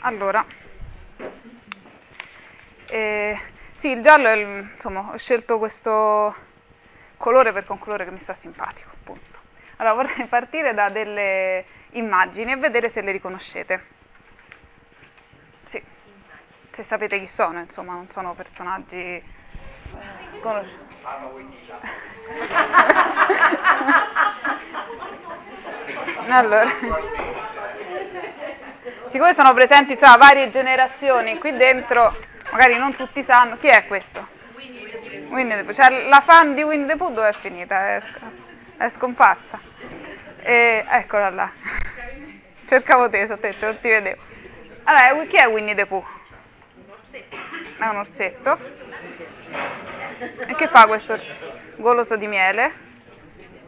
allora, eh, sì, il giallo, è il, insomma, ho scelto questo colore perché è un colore che mi sta simpatico, appunto. Allora, vorrei partire da delle immagini e vedere se le riconoscete. Sì, se sapete chi sono, insomma, non sono personaggi eh, conosciuti. allora, siccome sono presenti insomma, varie generazioni qui dentro, magari non tutti sanno, chi è questo? Winnie the Pooh, cioè la fan di Winnie the Pooh dove è finita? È, è scomparsa. E, eccola là. Cercavo te, so te, non ti vedevo. Allora, chi è Winnie the Pooh? È un orsetto. E che fa questo goloso di miele?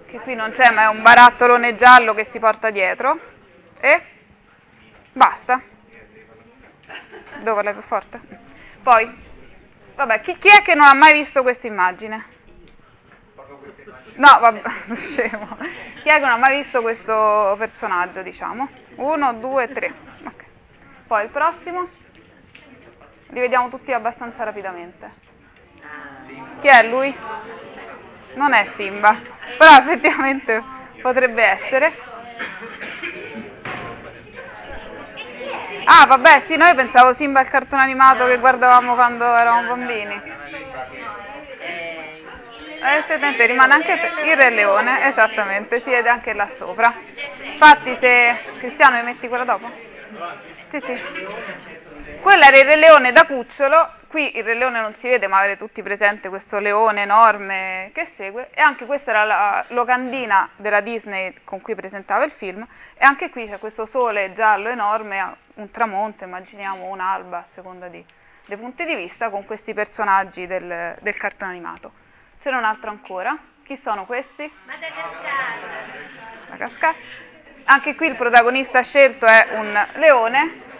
Che qui non c'è, ma è un barattolone giallo che si porta dietro. E basta. Devo parlare più forte? Poi, vabbè, chi, chi è che non ha mai visto questa immagine? No, vabbè, scemo. Chi è che non ha mai visto questo personaggio, diciamo? Uno, due, tre. Okay. Poi il prossimo. Li vediamo tutti abbastanza rapidamente. Chi è lui? Non è Simba, però effettivamente potrebbe essere. Ah, vabbè, sì, noi pensavo Simba il cartone animato che guardavamo quando eravamo bambini. Eh, rimane anche il Re Leone, esattamente, si vede anche là sopra. Infatti se Cristiano mi metti quella dopo? Sì, sì. Quella era il Re Leone da cucciolo, qui il Re Leone non si vede ma avete tutti presente questo leone enorme che segue e anche questa era la locandina della Disney con cui presentava il film e anche qui c'è questo sole giallo enorme, un tramonto, immaginiamo un'alba a seconda di, dei punti di vista con questi personaggi del, del cartone animato. Ce n'è un altro ancora. Chi sono questi? Madagascar. Madagascar. Anche qui il protagonista scelto è un leone,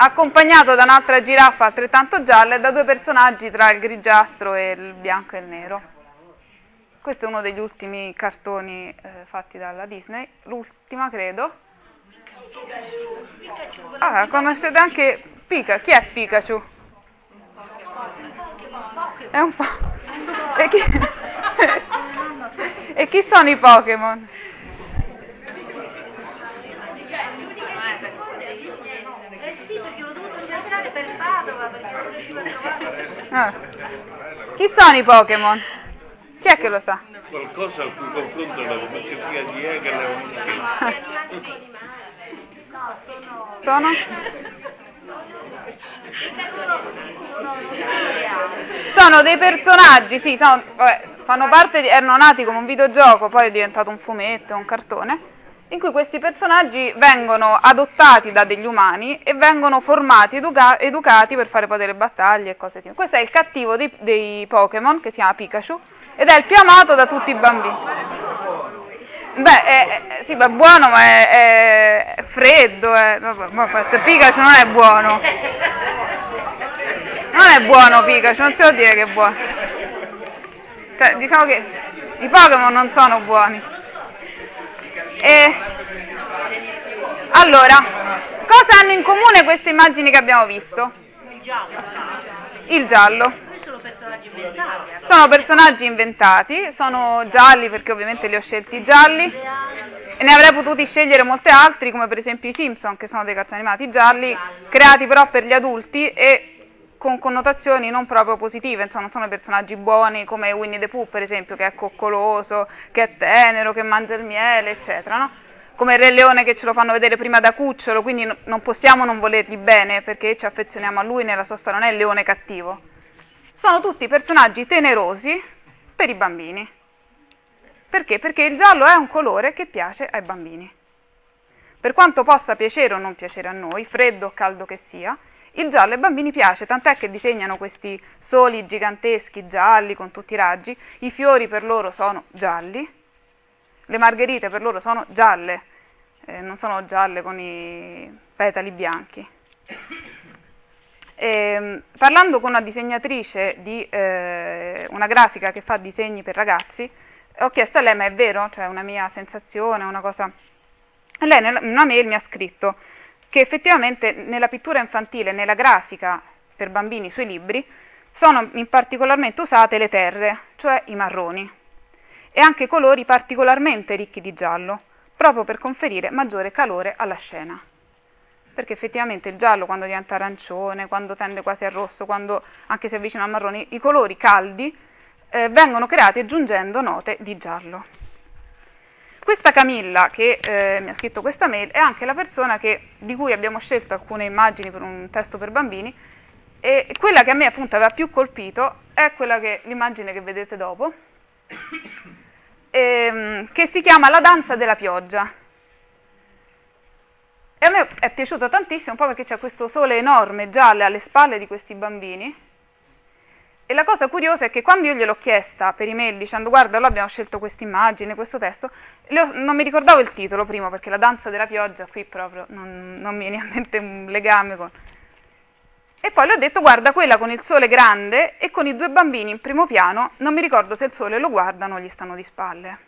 accompagnato da un'altra giraffa altrettanto gialla e da due personaggi tra il grigiastro e il bianco e il nero. Questo è uno degli ultimi cartoni eh, fatti dalla Disney, l'ultima credo. Ah, conoscete anche Pika. Chi è Pikachu? È un po'. E chi, e chi sono i Pokémon? Ah. Chi sono i Pokémon? Chi è che lo sa? Qualcosa al cui confronto la filosofia di Hegel è un Sono? Sono dei personaggi, sì, sono, vabbè, fanno parte di, erano nati come un videogioco, poi è diventato un fumetto, un cartone, in cui questi personaggi vengono adottati da degli umani e vengono formati, educa- educati per fare poi delle battaglie e cose simili. Questo è il cattivo dei, dei Pokémon, che si chiama Pikachu, ed è il più amato da tutti i bambini. Beh, è, è, sì, è buono, ma è, è freddo. È, vabbè, Pikachu non è buono. Non è buono Pikachu, non si può dire che è buono. Cioè, diciamo che i Pokémon non sono buoni. E allora, cosa hanno in comune queste immagini che abbiamo visto? Il giallo. Il giallo. Sono personaggi inventati. Sono personaggi inventati, sono gialli perché ovviamente li ho scelti gialli e ne avrei potuti scegliere molti altri come per esempio i Simpson che sono dei cartoni animati gialli creati però per gli adulti e con connotazioni non proprio positive, insomma sono personaggi buoni come Winnie the Pooh per esempio che è coccoloso, che è tenero, che mangia il miele eccetera, no? come il Re Leone che ce lo fanno vedere prima da cucciolo, quindi non possiamo non volergli bene perché ci affezioniamo a lui nella sua storia, non è il leone cattivo. Sono tutti personaggi tenerosi per i bambini. Perché? Perché il giallo è un colore che piace ai bambini. Per quanto possa piacere o non piacere a noi, freddo o caldo che sia, il giallo ai bambini piace, tant'è che disegnano questi soli giganteschi gialli con tutti i raggi, i fiori per loro sono gialli, le margherite per loro sono gialle, eh, non sono gialle con i petali bianchi. E, ehm, parlando con una disegnatrice di eh, una grafica che fa disegni per ragazzi, ho chiesto a lei, ma è vero? Cioè una mia sensazione, una cosa... lei in una mail mi ha scritto, che effettivamente nella pittura infantile, nella grafica per bambini sui libri, sono in particolarmente usate le terre, cioè i marroni, e anche colori particolarmente ricchi di giallo, proprio per conferire maggiore calore alla scena. Perché effettivamente il giallo quando diventa arancione, quando tende quasi al rosso, quando anche si avvicina al marrone, i colori caldi eh, vengono creati aggiungendo note di giallo. Questa Camilla che eh, mi ha scritto questa mail è anche la persona che, di cui abbiamo scelto alcune immagini per un testo per bambini e quella che a me appunto aveva più colpito è che, l'immagine che vedete dopo, ehm, che si chiama La danza della pioggia. E a me è piaciuto tantissimo, un po' perché c'è questo sole enorme, giallo, alle spalle di questi bambini. E la cosa curiosa è che quando io gliel'ho chiesta per email dicendo guarda, allora abbiamo scelto questa immagine, questo testo, non mi ricordavo il titolo prima perché la danza della pioggia qui proprio non, non mi viene a mente un legame con... E poi le ho detto guarda quella con il sole grande e con i due bambini in primo piano, non mi ricordo se il sole lo guardano o gli stanno di spalle.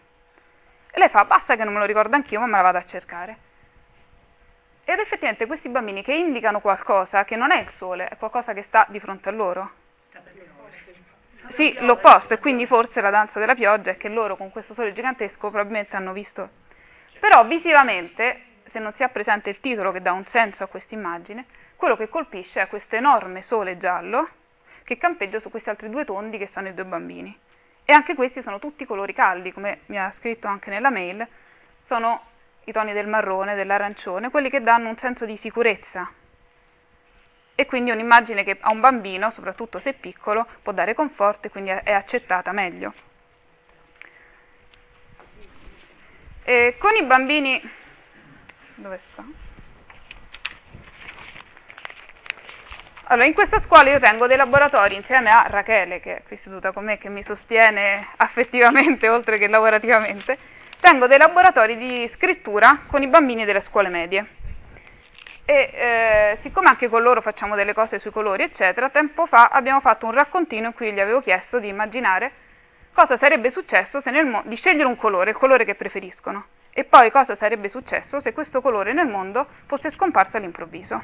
E lei fa basta che non me lo ricordo anch'io ma me la vado a cercare. Ed effettivamente questi bambini che indicano qualcosa che non è il sole, è qualcosa che sta di fronte a loro. Sì, l'opposto, e quindi forse la danza della pioggia è che loro con questo sole gigantesco probabilmente hanno visto. Però visivamente, se non si ha presente il titolo che dà un senso a questa immagine, quello che colpisce è questo enorme sole giallo che campeggia su questi altri due tondi che sono i due bambini. E anche questi sono tutti colori caldi, come mi ha scritto anche nella mail, sono i toni del marrone, dell'arancione, quelli che danno un senso di sicurezza. E quindi un'immagine che a un bambino, soprattutto se piccolo, può dare conforto e quindi è accettata meglio. E con i bambini... Allora, in questa scuola io tengo dei laboratori insieme a Rachele, che è qui seduta con me, che mi sostiene affettivamente oltre che lavorativamente, tengo dei laboratori di scrittura con i bambini delle scuole medie. E eh, siccome anche con loro facciamo delle cose sui colori, eccetera, tempo fa abbiamo fatto un raccontino in cui gli avevo chiesto di immaginare cosa sarebbe successo se nel mo- di scegliere un colore, il colore che preferiscono, e poi cosa sarebbe successo se questo colore nel mondo fosse scomparso all'improvviso.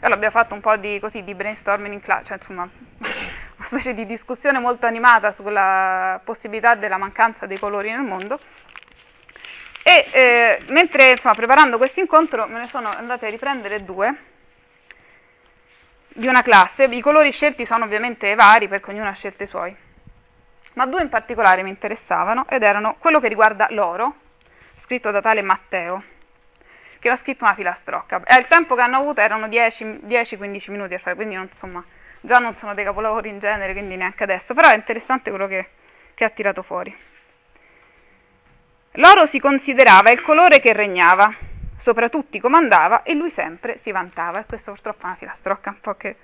Allora abbiamo fatto un po' di, così, di brainstorming in classe, cioè insomma una specie di discussione molto animata sulla possibilità della mancanza dei colori nel mondo. E eh, mentre insomma, preparando questo incontro me ne sono andate a riprendere due di una classe, i colori scelti sono ovviamente vari perché ognuno ha scelto i suoi, ma due in particolare mi interessavano ed erano quello che riguarda l'oro, scritto da tale Matteo, che aveva scritto una filastrocca. E il tempo che hanno avuto erano 10-15 minuti a fare, quindi non, insomma, già non sono dei capolavori in genere, quindi neanche adesso, però è interessante quello che, che ha tirato fuori. L'oro si considerava il colore che regnava, sopra tutti comandava e lui sempre si vantava, e questo purtroppo è una filastrocca un po' che...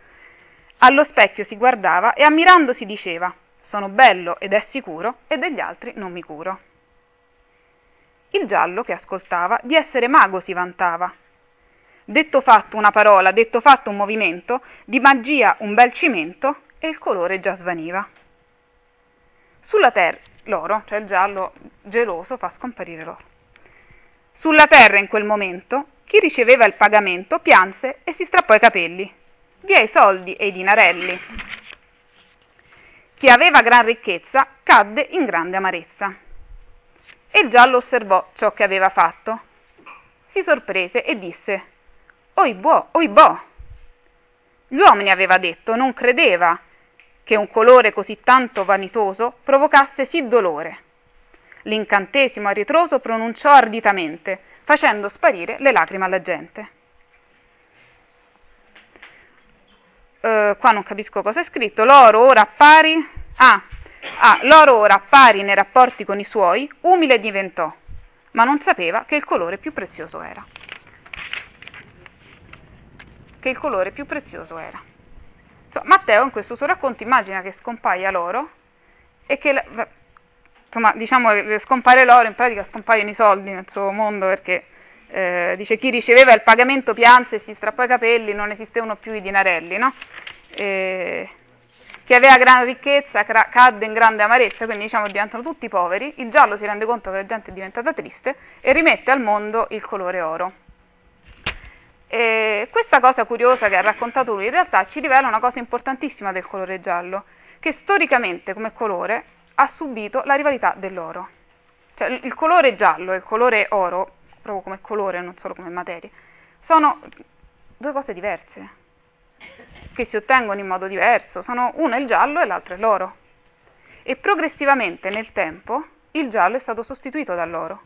Allo specchio si guardava e ammirandosi diceva, sono bello ed è sicuro e degli altri non mi curo. Il giallo, che ascoltava, di essere mago si vantava. Detto fatto una parola, detto fatto un movimento, di magia un bel cimento e il colore già svaniva. Sulla terra, l'oro, cioè il giallo geloso, fa scomparire l'oro. Sulla terra in quel momento, chi riceveva il pagamento pianse e si strappò i capelli. Via i soldi e i dinarelli. Chi aveva gran ricchezza cadde in grande amarezza e il giallo osservò ciò che aveva fatto. Si sorprese e disse Oibò, oibò. Gli uomini aveva detto, non credeva che un colore così tanto vanitoso provocasse sì dolore. L'incantesimo a ritroso pronunciò arditamente, facendo sparire le lacrime alla gente. Uh, qua non capisco cosa è scritto. L'oro ora appari. Ah, Ah, l'oro ora pari nei rapporti con i suoi, umile diventò, ma non sapeva che il colore più prezioso era. Che il colore più prezioso era. Matteo in questo suo racconto immagina che scompaia l'oro e che, insomma, diciamo che scompare l'oro, in pratica scompaiono i soldi nel suo mondo perché eh, dice chi riceveva il pagamento pianse e si strappò i capelli, non esistevano più i dinarelli, no? E, chi aveva gran ricchezza cadde in grande amarezza, quindi diciamo diventano tutti poveri, il giallo si rende conto che la gente è diventata triste e rimette al mondo il colore oro. Questa cosa curiosa che ha raccontato lui in realtà ci rivela una cosa importantissima del colore giallo, che storicamente come colore ha subito la rivalità dell'oro. Cioè il colore giallo e il colore oro, proprio come colore, non solo come materia, sono due cose diverse, che si ottengono in modo diverso, sono uno è il giallo e l'altro è l'oro. E progressivamente nel tempo il giallo è stato sostituito dall'oro.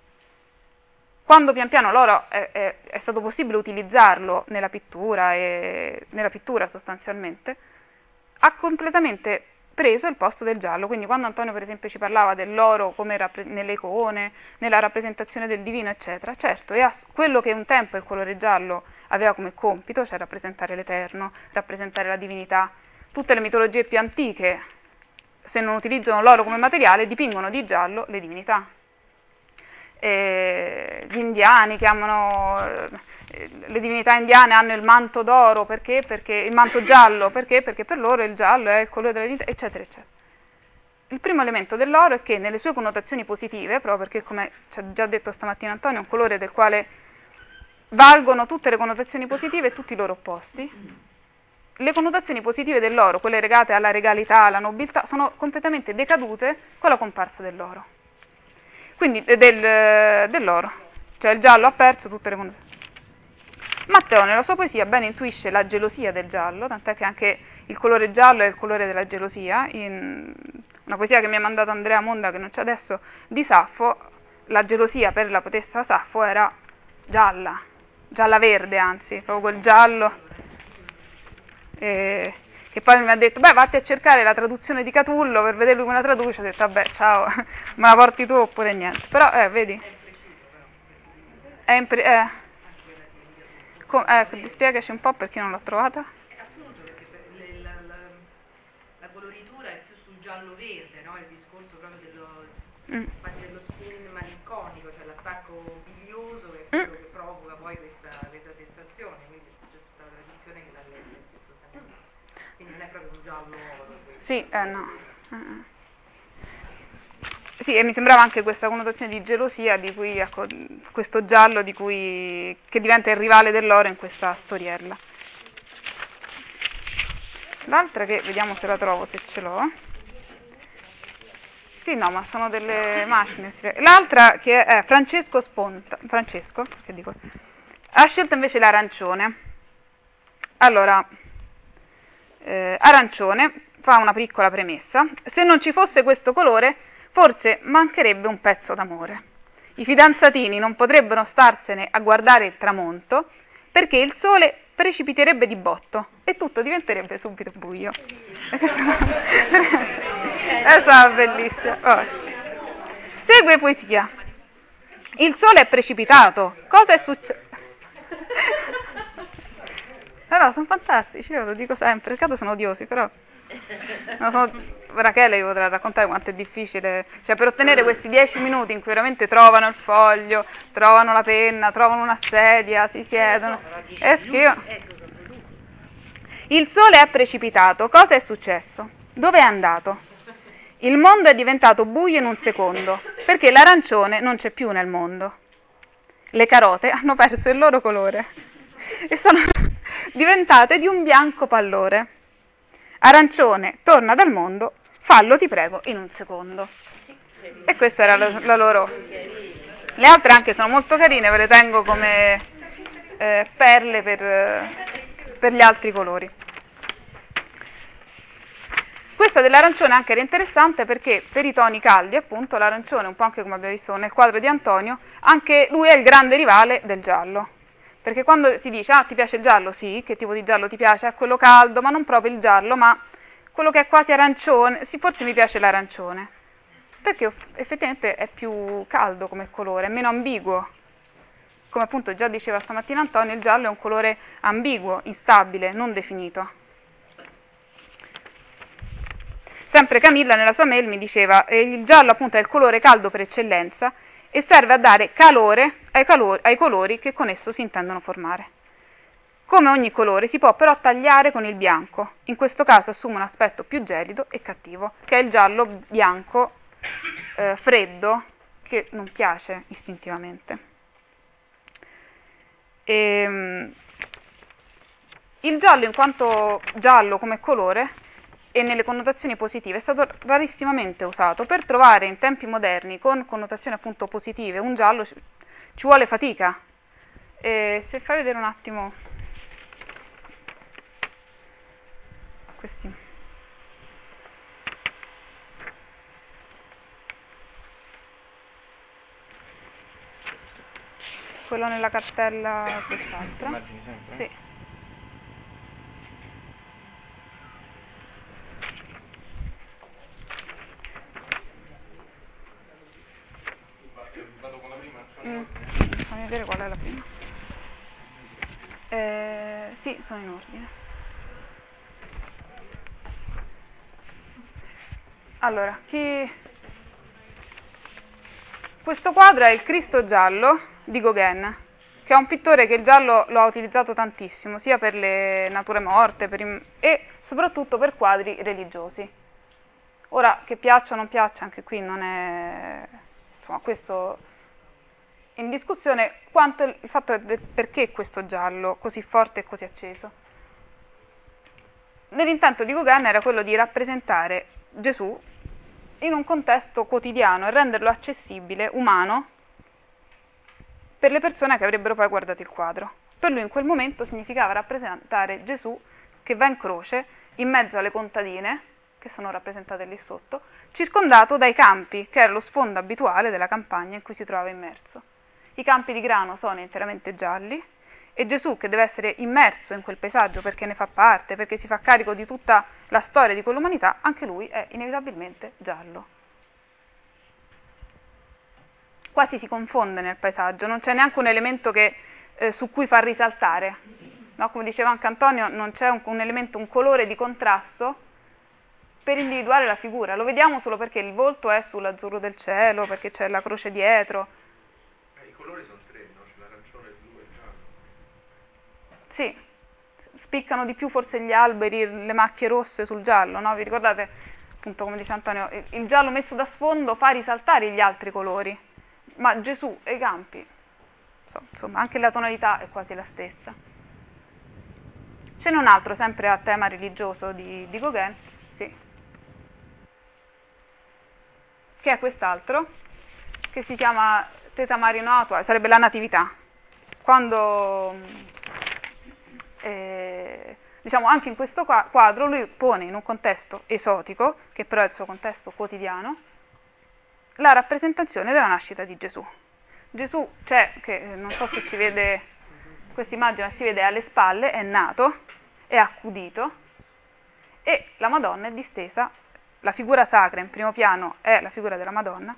Quando pian piano l'oro è, è, è stato possibile utilizzarlo nella pittura, e, nella pittura sostanzialmente, ha completamente preso il posto del giallo. Quindi quando Antonio per esempio ci parlava dell'oro come rappre- nelle icone, nella rappresentazione del divino, eccetera, certo, e quello che un tempo il colore giallo aveva come compito, cioè rappresentare l'eterno, rappresentare la divinità, tutte le mitologie più antiche, se non utilizzano l'oro come materiale, dipingono di giallo le divinità. E gli indiani chiamano le divinità indiane hanno il manto d'oro perché? perché il manto giallo perché? Perché per loro il giallo è il colore della divinità, eccetera, eccetera. Il primo elemento dell'oro è che nelle sue connotazioni positive, proprio perché come ci ha già detto stamattina Antonio, è un colore del quale valgono tutte le connotazioni positive e tutti i loro opposti, le connotazioni positive dell'oro, quelle legate alla regalità, alla nobiltà, sono completamente decadute con la comparsa dell'oro. Quindi del, dell'oro, cioè il giallo ha perso tutte le connotazioni. Matteo nella sua poesia ben intuisce la gelosia del giallo, tant'è che anche il colore giallo è il colore della gelosia, in una poesia che mi ha mandato Andrea Monda, che non c'è adesso, di Saffo, la gelosia per la potessa Saffo era gialla, gialla-verde anzi, proprio quel giallo, e, che poi mi ha detto, beh vatti a cercare la traduzione di Catullo per vedere lui come la traduce, ho detto vabbè ciao, me la porti tu oppure niente, però eh, vedi, è impre- eh, Com- eh, spiegaci un po' perché non l'ho trovata. È assurdo perché le, la, la, la, coloritura è più sul giallo-verde, no? il discorso proprio dello, mm. dello spin malinconico, cioè l'attacco bilioso che è quello mm. che provoca poi questa, questa sensazione, quindi c'è tutta la tradizione che l'ha letto Quindi non è proprio un giallo oro. Sì, eh, no. Sì, e mi sembrava anche questa connotazione di gelosia, di cui, ecco, questo giallo di cui, che diventa il rivale dell'oro in questa storiella. L'altra che, vediamo se la trovo, se ce l'ho. Sì, no, ma sono delle macchine. L'altra che è Francesco Sponta, Francesco, che dico, ha scelto invece l'arancione. Allora, eh, arancione, fa una piccola premessa, se non ci fosse questo colore forse mancherebbe un pezzo d'amore. I fidanzatini non potrebbero starsene a guardare il tramonto perché il sole precipiterebbe di botto e tutto diventerebbe subito buio. È bellissima. Oh. Segue poesia. Il sole è precipitato. Cosa è successo? Però sono fantastici, io lo dico sempre, peccato sono odiosi, però Sono, Rachele vi potrà raccontare quanto è difficile, cioè per ottenere questi dieci minuti in cui veramente trovano il foglio, trovano la penna, trovano una sedia, si siedono. È schifo. Il sole è precipitato, cosa è successo? Dove è andato? Il mondo è diventato buio in un secondo, perché l'arancione non c'è più nel mondo. Le carote hanno perso il loro colore e sono diventate di un bianco pallore. Arancione, torna dal mondo, fallo ti prego in un secondo. E questa era la, la loro. Le altre anche sono molto carine, ve le tengo come eh, perle per, per gli altri colori. Questa dell'arancione anche era interessante perché per i toni caldi, appunto, l'arancione, un po' anche come abbiamo visto nel quadro di Antonio, anche lui è il grande rivale del giallo. Perché quando si dice, ah ti piace il giallo? Sì, che tipo di giallo ti piace? È quello caldo, ma non proprio il giallo, ma quello che è quasi arancione, sì, forse mi piace l'arancione. Perché effettivamente è più caldo come colore, è meno ambiguo. Come appunto già diceva stamattina Antonio, il giallo è un colore ambiguo, instabile, non definito. Sempre Camilla nella sua mail mi diceva, eh, il giallo appunto è il colore caldo per eccellenza e serve a dare calore ai, calori, ai colori che con esso si intendono formare. Come ogni colore si può però tagliare con il bianco, in questo caso assume un aspetto più gelido e cattivo, che è il giallo bianco eh, freddo che non piace istintivamente. E, ehm, il giallo in quanto giallo come colore e nelle connotazioni positive è stato rarissimamente usato. Per trovare in tempi moderni con connotazioni appunto positive un giallo ci, ci vuole fatica. E se fai vedere un attimo questi. Quello nella cartella quest'altra. Sì. Vado con la prima? Mm. Fammi vedere qual è la prima. Eh, sì, sono in ordine. Allora, chi... Questo quadro è il Cristo giallo di Gauguin, che è un pittore che il giallo lo ha utilizzato tantissimo, sia per le nature morte i- e soprattutto per quadri religiosi. Ora, che piaccia o non piaccia, anche qui non è... insomma, questo in discussione quanto il fatto è perché questo giallo così forte e così acceso. Nell'intento di Gauguin era quello di rappresentare Gesù in un contesto quotidiano e renderlo accessibile, umano, per le persone che avrebbero poi guardato il quadro. Per lui in quel momento significava rappresentare Gesù che va in croce in mezzo alle contadine, che sono rappresentate lì sotto, circondato dai campi, che era lo sfondo abituale della campagna in cui si trovava immerso. I campi di grano sono interamente gialli e Gesù, che deve essere immerso in quel paesaggio perché ne fa parte, perché si fa carico di tutta la storia di quell'umanità, anche lui è inevitabilmente giallo. Quasi si confonde nel paesaggio, non c'è neanche un elemento che, eh, su cui far risaltare. No? Come diceva anche Antonio, non c'è un, un elemento, un colore di contrasto per individuare la figura. Lo vediamo solo perché il volto è sull'azzurro del cielo, perché c'è la croce dietro, Eh, I colori sono tre, no? C'è l'arancione, il blu e il giallo. Sì, spiccano di più forse gli alberi, le macchie rosse sul giallo, no? Vi ricordate, appunto, come dice Antonio, il- giallo messo da sfondo fa risaltare gli altri colori, ma Gesù e i campi, so- insomma, anche la tonalità è quasi la stessa. Ce n'è un altro, sempre a tema religioso di, di Gauguin, sì, che è quest'altro, che si chiama Teta Marino Atua, sarebbe la Natività. Quando eh, diciamo anche in questo qua- quadro lui pone in un contesto esotico, che però è il suo contesto quotidiano, la rappresentazione della nascita di Gesù. Gesù c'è, che eh, non so se si vede questa immagine, ma si vede alle spalle, è nato, è accudito e la Madonna è distesa, la figura sacra in primo piano è la figura della Madonna,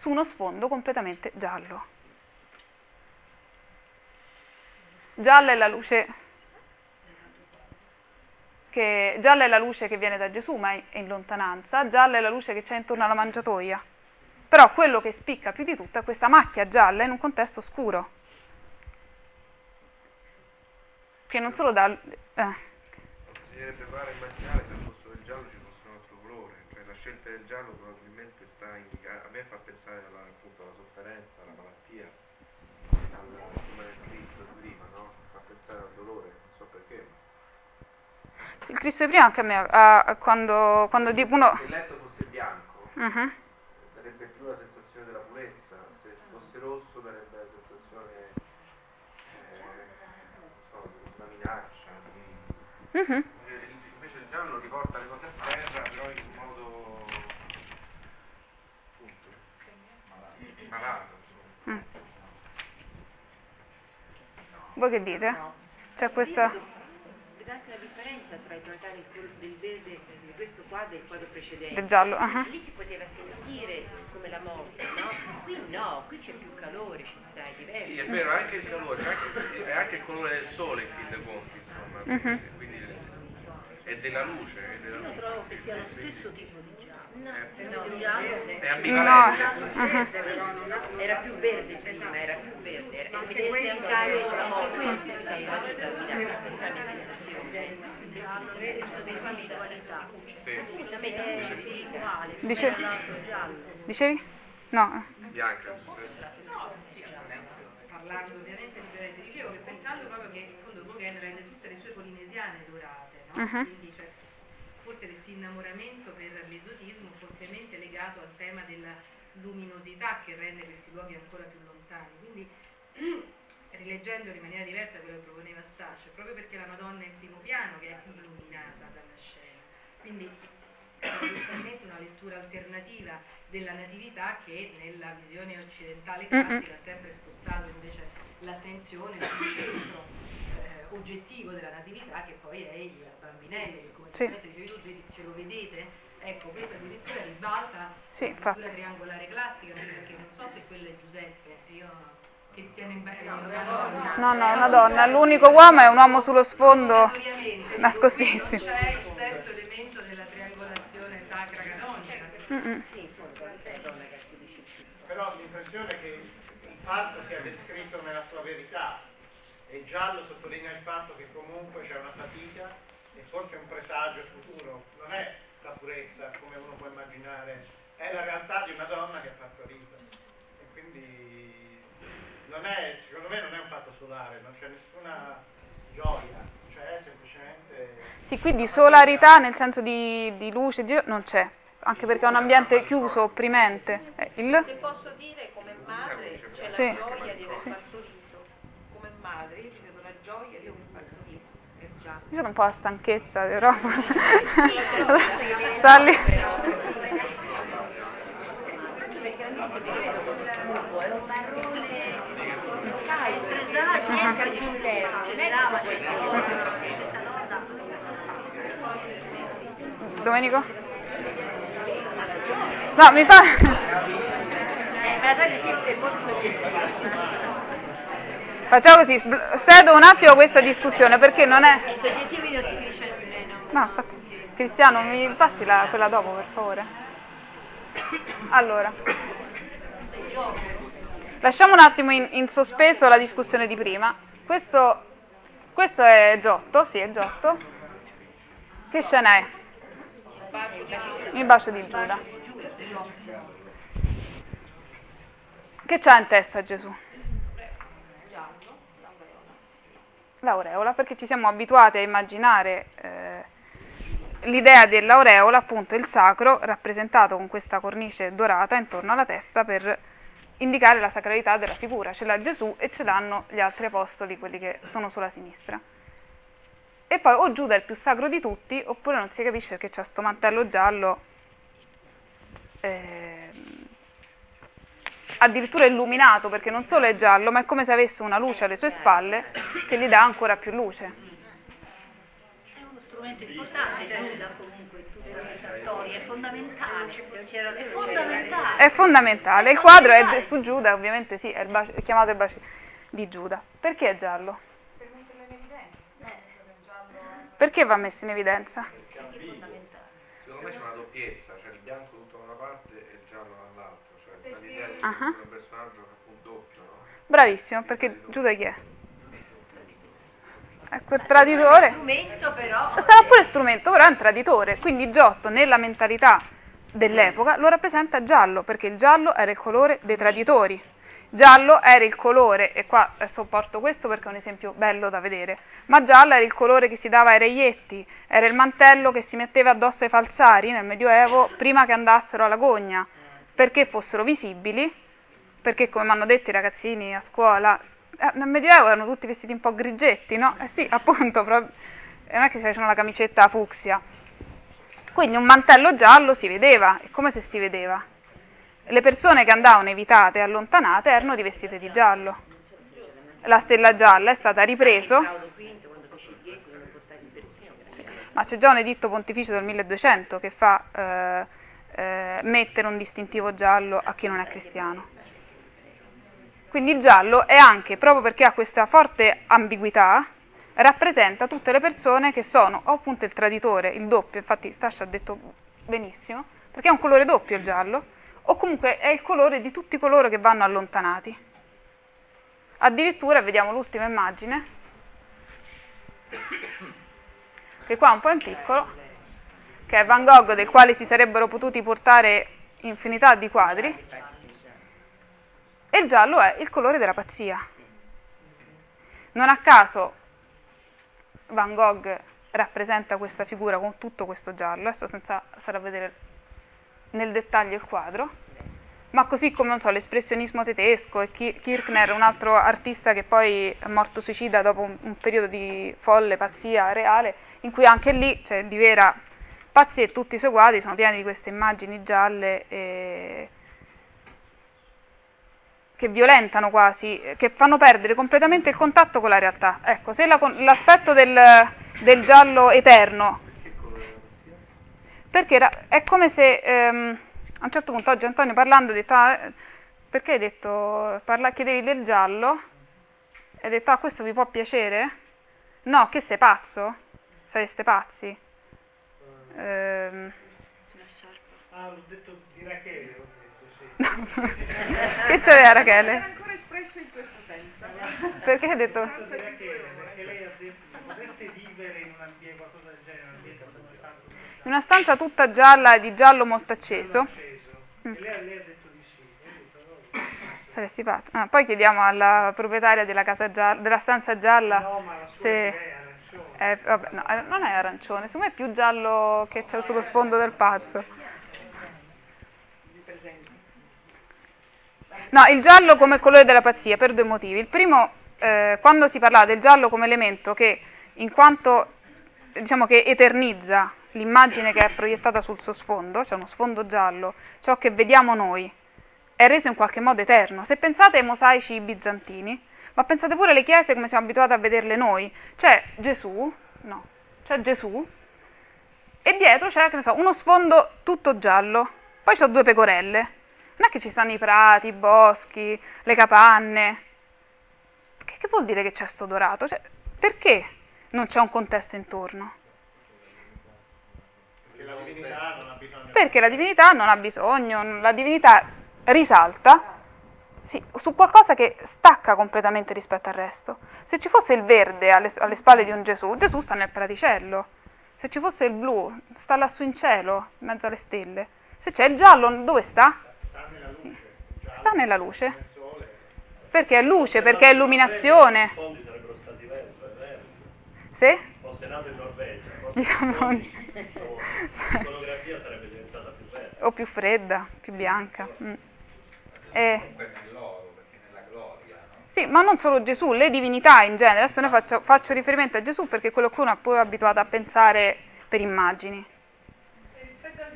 su uno sfondo completamente giallo. Gialla è la luce che gialla è la luce che viene da Gesù, ma è in lontananza, gialla è la luce che c'è intorno alla mangiatoia. Però quello che spicca più di tutto è questa macchia gialla in un contesto scuro. Che non solo dà... eh, Bisognerebbe provare a immaginare se posto del giallo ci fosse un altro colore, cioè la scelta del giallo probabilmente sta a indicare, a me fa pensare alla, appunto, alla sofferenza, alla malattia, alla, come nel Cristo di prima, no? Fa pensare al dolore, non so perché. Il Cristo di prima anche a me, a- a- quando, quando di uno... Se il letto fosse bianco, Mhm. darebbe più la sensazione della purezza, se fosse rosso darebbe la sensazione, eh, non so, di una minaccia, di... Mhm. Invece il giallo riporta le cose a terra, però in un modo appunto malato. Mm. Voi che dite? C'è questa... Differenza tra i tonalità del, verde di questo quadro e il quadro precedente. del giallo? ah. Lì si poteva sentire come la morte, no? Qui no, qui c'è più calore, ci sta, è diverso. Sì, è vero, anche il calore, anche, è anche il colore del sole in fin dei conti, insomma, Mhm. quindi è della luce, è della Io luce. trovo che sia lo stesso tipo di giallo. No, Eh, no, È No. ambivalente. Mhm. era più verde prima, era più verde, era Anche vedete questo anche è la morte, questo la è giallo il sensazione. giallo è questo di spiritualità. Sì, La metafisica. spirituale, Dice- come l'altro giallo. Dicevi? No. bianca. parlando ovviamente di Firenze, dicevo che pensando proprio che in fondo Gauguin rende tutte le sue polinesiane dorate, no? Quindi cioè, forse questo innamoramento per l'esotismo fortemente legato al tema della luminosità che rende questi luoghi ancora più lontani. Quindi rileggendolo in maniera diversa da quello che proponeva Stascia, proprio perché la Madonna è in primo piano che è illuminata dalla scena. Quindi giustamente una lettura alternativa della natività che nella visione occidentale classica ha sempre spostato invece l'attenzione sul centro eh, oggettivo della natività che poi è il bambinello, che come Sì. dicevi tu, ce lo vedete? Ecco, questa addirittura ribalta Sì, la triangolare classica, perché non so se quella è Giuseppe, io che tiene in bene una No, no, è una donna. L'unico uomo è un uomo sullo sfondo nascostissimo. non c'è il terzo elemento della triangolazione sacra canonica. Mm-mm. però l'impressione è che il fatto sia descritto nella sua verità e giallo sottolinea il fatto che comunque c'è una fatica e forse un presagio futuro, non è la purezza come uno può immaginare, è la realtà di una donna che ha partorito e quindi non è, secondo me non è un fatto solare, non c'è nessuna gioia, cioè è semplicemente Sì, qui di solarità nel senso di, di luce di- non c'è, anche perché è un ambiente chiuso, opprimente. Eh, il- Se posso dire come madre c'è la Sì. gioia di aver partorito. Come madre io ci vedo la gioia di aver partorito. Già. Io sono un po' la stanchezza, però. Sta lì. Sai, il presagio Ah. è all'interno, ce l'ha Domenico? No, mi fa... Facciamo così, cedo un attimo questa discussione perché non è... No. Cristiano, mi passi la- quella dopo per favore? Allora, lasciamo un attimo in, in sospeso la discussione di prima. Questo, questo è Giotto, sì, è Giotto. Che scena è? Il bacio di Giuda. Che c'ha in testa Gesù? L'aureola, perché ci siamo abituati a immaginare eh, l'idea dell'aureola, appunto il sacro, rappresentato con questa cornice dorata intorno alla testa per indicare la sacralità della figura. Ce l'ha Gesù e ce l'hanno gli altri apostoli, quelli che sono sulla sinistra. E poi o Giuda è il più sacro di tutti, oppure non si capisce perché c'ha sto mantello giallo, ehm, addirittura illuminato, perché non solo è giallo, ma è come se avesse una luce alle sue spalle che gli dà ancora più luce. È uno strumento importante Giuda comunque in è fondamentale. È fondamentale. È fondamentale. Il quadro è su Giuda, ovviamente sì, è, il bacio- è chiamato il bacio di Giuda. Perché è giallo? Perché va messo in evidenza? Secondo me c'è una doppiezza, cioè il bianco tutto da una parte e il giallo dall'altra, cioè l'idea di Ah. un personaggio che è un doppio, no? Bravissimo, perché Giuda chi è? È quel traditore. strumento però Sarà pure strumento, però è un traditore, quindi Giotto nella mentalità dell'epoca lo rappresenta giallo, perché il giallo era il colore dei traditori. Giallo era il colore, e qua sopporto questo perché è un esempio bello da vedere, ma giallo era il colore che si dava ai reietti, era il mantello che si metteva addosso ai falsari nel Medioevo prima che andassero alla gogna, perché fossero visibili, perché come mi hanno detto i ragazzini a scuola, eh, nel Medioevo erano tutti vestiti un po' grigetti, no? Eh sì, appunto, proprio- e non è che si facevano la camicetta fucsia. Quindi un mantello giallo si vedeva, e come se si vedeva? Le persone che andavano evitate e allontanate erano rivestite di giallo. La stella gialla è stata ripreso, ma c'è già un editto pontificio del 1200 che fa eh, eh, mettere un distintivo giallo a chi non è cristiano. Quindi il giallo è anche, proprio perché ha questa forte ambiguità, rappresenta tutte le persone che sono o appunto il traditore, il doppio, infatti Stascia ha detto benissimo, perché è un colore doppio il giallo, o comunque è il colore di tutti coloro che vanno allontanati. Addirittura, vediamo l'ultima immagine, che qua è un po' in piccolo, che è Van Gogh, del quale si sarebbero potuti portare infinità di quadri, e il giallo è il colore della pazzia. Non a caso Van Gogh rappresenta questa figura con tutto questo giallo, adesso senza stare a vedere nel dettaglio il quadro, ma così come so, l'espressionismo tedesco e Kirchner, un altro artista che poi è morto suicida dopo un, un periodo di folle pazzia reale, in cui anche lì, cioè di vera pazzia e tutti i suoi quadri sono pieni di queste immagini gialle e che violentano quasi, che fanno perdere completamente il contatto con la realtà. Ecco, se la, l'aspetto del, del, giallo eterno, perché era, è come se ehm, a un certo punto oggi Antonio parlando ha detto, ah, perché hai detto, parla, chiedevi del giallo, e hai detto, ah questo vi può piacere? No, che sei pazzo? Sareste pazzi? Ehm... Ah, l'ho detto di Rachele, che c'è Rachele? Era ancora espresso in questo senso. Perché hai detto? Perché lei ha detto potreste vivere in un ambiente, qualcosa del genere, un ambiente In una stanza tutta gialla di giallo molto acceso. Mm. E lei, lei ha detto di sì. Saresti pazzo. Ah, poi chiediamo alla proprietaria della, casa gialla, della stanza gialla no, ma la sua se... è. Eh, vabbè, no, eh, non è arancione, secondo me è più giallo che c'è sullo sfondo del pazzo. No, il giallo come colore della pazzia per due motivi. Il primo, eh, quando si parla del giallo come elemento che, in quanto diciamo che eternizza l'immagine che è proiettata sul suo sfondo, cioè uno sfondo giallo, ciò che vediamo noi, è reso in qualche modo eterno. Se pensate ai mosaici bizantini, ma pensate pure alle chiese come siamo abituati a vederle noi, c'è Gesù, no, c'è Gesù, e dietro c'è, so, uno sfondo tutto giallo, poi c'ho due pecorelle, non è che ci stanno i prati, i boschi, le capanne. Che, che vuol dire che c'è sto dorato? Cioè, perché non c'è un contesto intorno? Perché la divinità non ha bisogno. Perché la divinità non ha bisogno, la divinità risalta sì, su qualcosa che stacca completamente rispetto al resto. Se ci fosse il verde alle, alle spalle di un Gesù, Gesù sta nel praticello. Se ci fosse il blu, sta lassù in cielo, in mezzo alle stelle. Se c'è il giallo, dove sta? Sta nella luce. Perché è luce, perché è illuminazione. Sì? Fosse nato in Norvegia, Diciamo- l'iconografia sarebbe diventata più verde. O più fredda, più bianca. Mm. E- no? Sì, ma non solo Gesù, le divinità in genere. Adesso noi faccio, faccio riferimento a Gesù perché è quello che uno è poi abituato a pensare per immagini. Rispetto al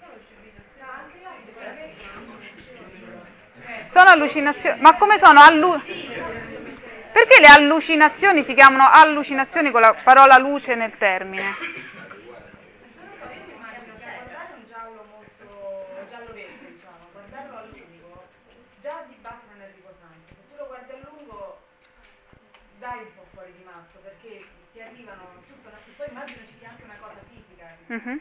sono usciti No, anche io mi dico che Sono allucinazioni. Ma come sono allu- Perché le allucinazioni si chiamano allucinazioni con la parola luce nel termine? guardare un giallo molto giallo verde, diciamo, guardarlo a lungo, già di base non è riposante. Se tu lo guardi a lungo dai un po' fuori di mazzo perché ti arrivano tutta una poi immagino ci sia anche una cosa fisica. Mhm.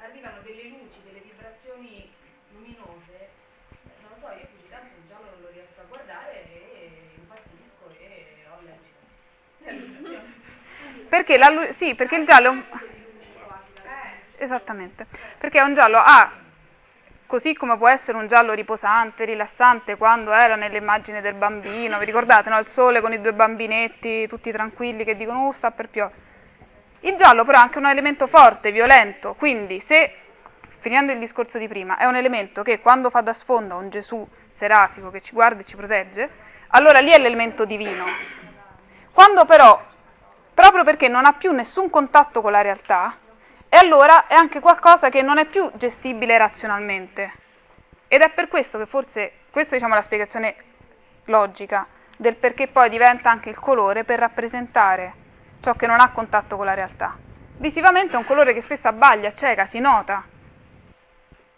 Arrivano delle luci, delle vibrazioni luminose, eh, non lo so, io più di tanto un giallo non lo riesco a guardare e impazzisco e ho le allucinazioni. Perché, la lu- sì, perché il giallo è un... Esattamente, perché un giallo ha, così come può essere un giallo riposante, rilassante, quando era nell'immagine del bambino, vi ricordate, no? Il sole con i due bambinetti tutti tranquilli che dicono, oh, sta per piovere. Il giallo però è anche un elemento forte, violento, quindi se, finendo il discorso di prima, è un elemento che quando fa da sfondo a un Gesù serafico che ci guarda e ci protegge, allora lì è l'elemento divino. Quando però, proprio perché non ha più nessun contatto con la realtà, e allora è anche qualcosa che non è più gestibile razionalmente. Ed è per questo che forse, questa diciamo, è la spiegazione logica del perché poi diventa anche il colore per rappresentare ciò che non ha contatto con la realtà. Visivamente è un colore che spesso abbaglia, cieca, si nota.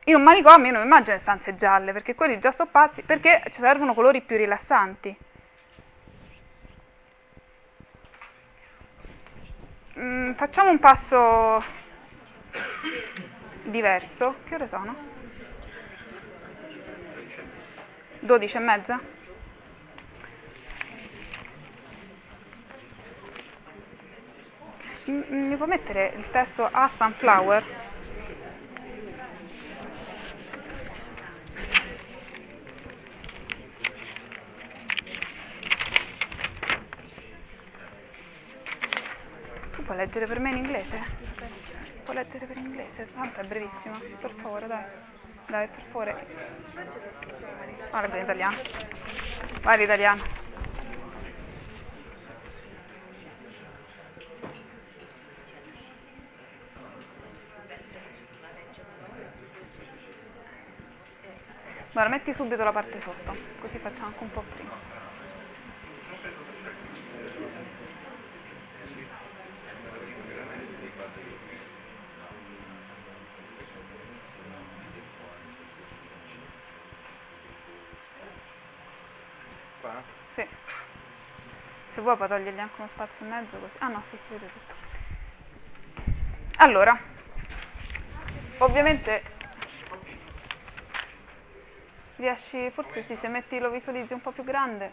In un manicomio io non immagino stanze gialle, perché quelli già sono pazzi, perché ci servono colori più rilassanti. Mm, facciamo un passo diverso. Che ore sono? 12 e mezza? Mi può mettere il testo a Sunflower? Tu puoi leggere per me in inglese? Puoi leggere per inglese? Tanto è brevissimo. Per favore, dai. Dai, per favore. Guarda in italiano. Vai in italiano. Guarda, metti subito la parte sotto, così facciamo anche un po' prima. Qua? Sì. Se vuoi puoi togliergli anche uno spazio in mezzo così. Ah no, sì, si vede tutto. Allora, ovviamente riesci, forse sì, se metti lo visualizzi un po' più grande.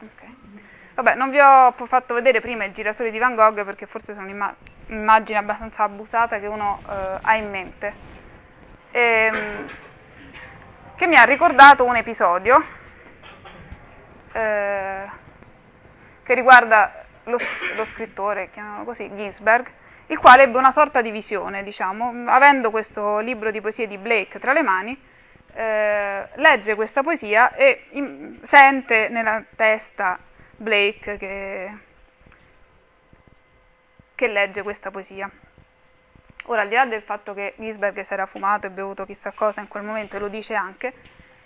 Ok. Vabbè, non vi ho fatto vedere prima il girasole di Van Gogh perché forse sono un'imma- un'immagine abbastanza abusata che uno eh, ha in mente. Ehm, che mi ha ricordato un episodio eh, che riguarda lo, lo scrittore, chiamiamolo così, Ginsberg, il quale ebbe una sorta di visione, diciamo, avendo questo libro di poesie di Blake tra le mani, eh, legge questa poesia e in- sente nella testa Blake che, che legge questa poesia. Ora, al di là del fatto che Ginsberg si era fumato e bevuto chissà cosa in quel momento, lo dice anche,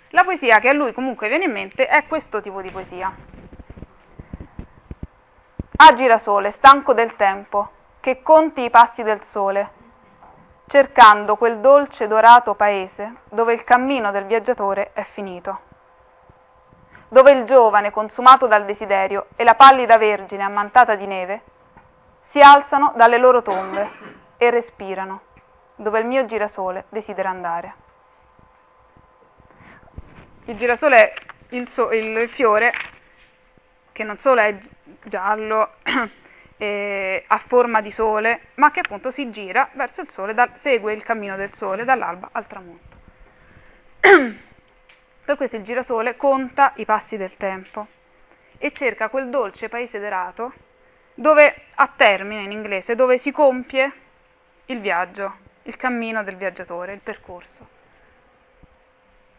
la poesia che a lui comunque viene in mente è questo tipo di poesia. Ah girasole, stanco del tempo, che conti i passi del sole, cercando quel dolce dorato paese dove il cammino del viaggiatore è finito, dove il giovane consumato dal desiderio e la pallida vergine ammantata di neve si alzano dalle loro tombe e respirano, dove il mio girasole desidera andare. Il girasole è il, so- il fiore che non solo è giallo, eh, ha forma di sole, ma che appunto si gira verso il sole, da- segue il cammino del sole dall'alba al tramonto. per questo il girasole conta i passi del tempo e cerca quel dolce paese derato dove a termine in inglese, dove si compie il viaggio, il cammino del viaggiatore, il percorso.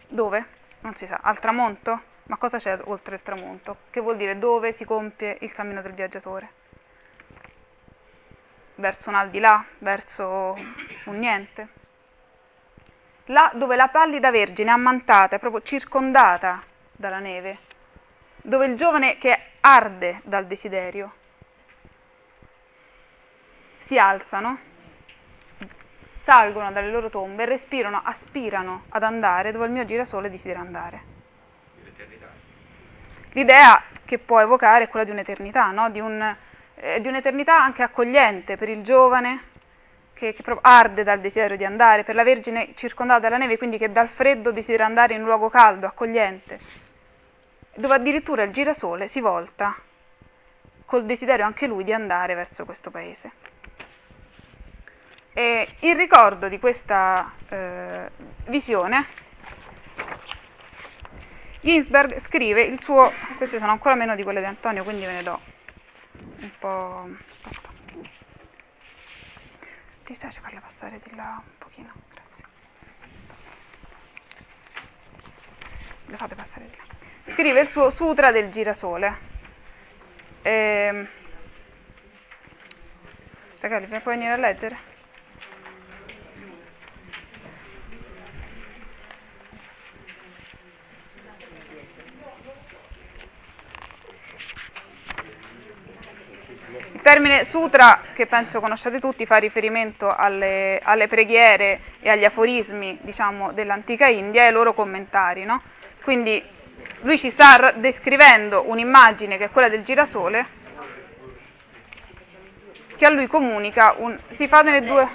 Dove? Non si sa, al tramonto? Ma cosa c'è oltre il tramonto? Che vuol dire dove si compie il cammino del viaggiatore? Verso un al di là, verso un niente. Là dove la pallida vergine ammantata è proprio circondata dalla neve, dove il giovane che arde dal desiderio si alzano, salgono dalle loro tombe, respirano, aspirano ad andare dove il mio girasole desidera andare. L'idea che può evocare è quella di un'eternità, no? di, un, eh, di un'eternità anche accogliente per il giovane che, che arde dal desiderio di andare, per la Vergine circondata dalla neve, quindi che dal freddo desidera andare in un luogo caldo, accogliente, dove addirittura il girasole si volta col desiderio anche lui di andare verso questo paese. E in ricordo di questa eh, visione, Ginsberg scrive il suo, queste sono ancora meno di quelle di Antonio, quindi ve ne do un po'. Aspetta. Ti piace farle passare di là un pochino? Grazie. Le fate passare di là. Scrive il suo Sutra del girasole. Ehm, ragazzi, mi puoi venire a leggere? Il termine sutra, che penso conosciate tutti, fa riferimento alle, alle preghiere e agli aforismi diciamo, dell'antica India e ai loro commentari. No? Quindi lui ci sta descrivendo un'immagine che è quella del girasole, che a lui comunica un... si fa nelle due...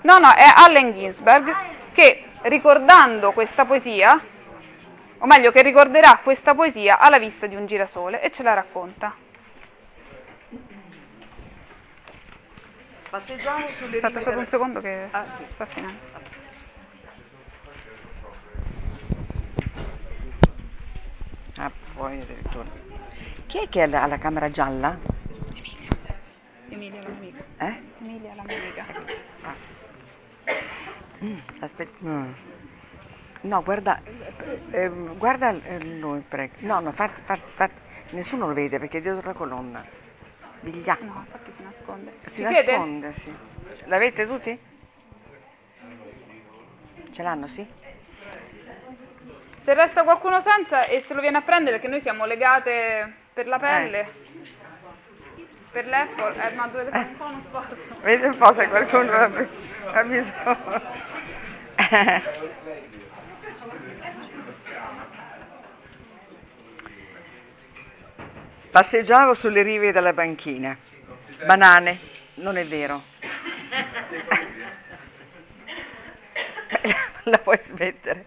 No, no, è Allen Ginsberg che ricordando questa poesia o meglio che ricorderà questa poesia alla vista di un girasole e ce la racconta. Passeggiamo sulle Aspetta solo un secondo che Ah, sì. sta finendo. Ah, poi addirittura. Chi è che ha la, la camera gialla? Emilia la mia amica. Eh? Emilia la mia amica. Ah. Mm, aspetta. mm. No, guarda, eh, guarda eh, lui, prego. No, no, fa, fa, fa- nessuno lo vede perché è dietro la colonna. Vigliacco. No, si nasconde. Si siete? nasconde, sì. L'avete tutti? Ce l'hanno, sì? Se resta qualcuno senza e se lo viene a prendere perché noi siamo legate per la pelle, per l'Apple, eh, ma dovete fare un po' uno sforzo. Vedi un po' se qualcuno ha bisogno. Passeggiavo sulle rive della banchina. Banane, non è vero. La puoi smettere.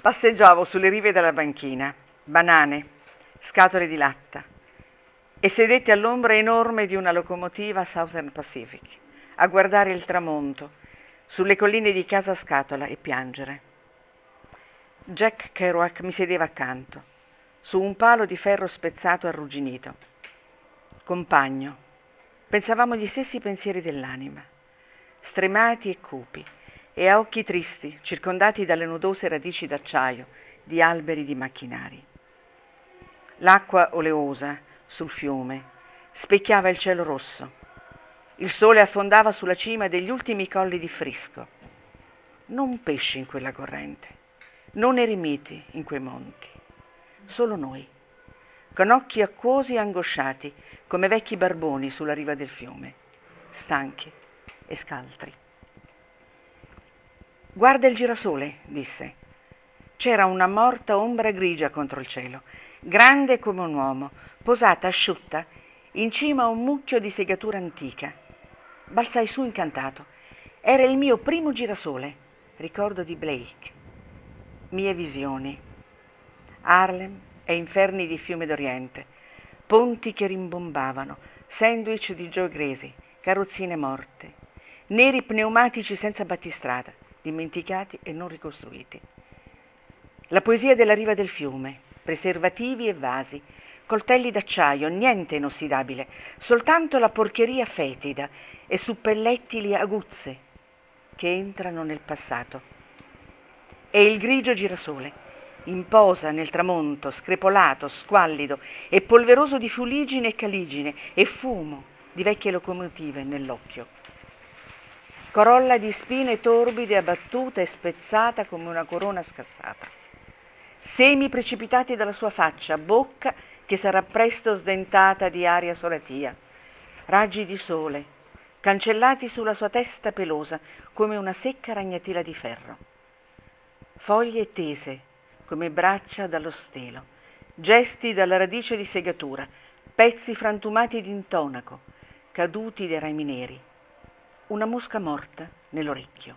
Passeggiavo sulle rive della banchina. Banane, scatole di latta e sedetti all'ombra enorme di una locomotiva Southern Pacific a guardare il tramonto sulle colline di Casa Scatola e piangere. Jack Kerouac mi sedeva accanto, su un palo di ferro spezzato arrugginito. Compagno, pensavamo gli stessi pensieri dell'anima, stremati e cupi, e a occhi tristi, circondati dalle nudose radici d'acciaio di alberi di macchinari. L'acqua oleosa sul fiume specchiava il cielo rosso. Il sole affondava sulla cima degli ultimi colli di Frisco. Non pesci in quella corrente, non eremiti in quei monti, solo noi, con occhi acquosi e angosciati come vecchi barboni sulla riva del fiume, stanchi e scaltri. Guarda il girasole, disse. C'era una morta ombra grigia contro il cielo, grande come un uomo, posata asciutta in cima a un mucchio di segatura antica. Balzai su incantato. Era il mio primo girasole, ricordo di Blake. Mie visioni. Harlem e inferni di fiume d'Oriente, ponti che rimbombavano, sandwich di Joe Gresi, carrozzine morte, neri pneumatici senza battistrada, dimenticati e non ricostruiti. La poesia della riva del fiume, preservativi e vasi, coltelli d'acciaio, niente inossidabile, soltanto la porcheria fetida e suppellettili aguzze che entrano nel passato. E il grigio girasole, in posa nel tramonto, screpolato, squallido e polveroso di fuligine e caligine e fumo di vecchie locomotive nell'occhio. Corolla di spine torbide abbattuta e spezzata come una corona scassata. Semi precipitati dalla sua faccia, bocca che sarà presto sdentata di aria solatia. Raggi di sole, cancellati sulla sua testa pelosa come una secca ragnatela di ferro. Foglie tese come braccia dallo stelo, gesti dalla radice di segatura, pezzi frantumati d'intonaco, caduti dai rami neri, una mosca morta nell'orecchio.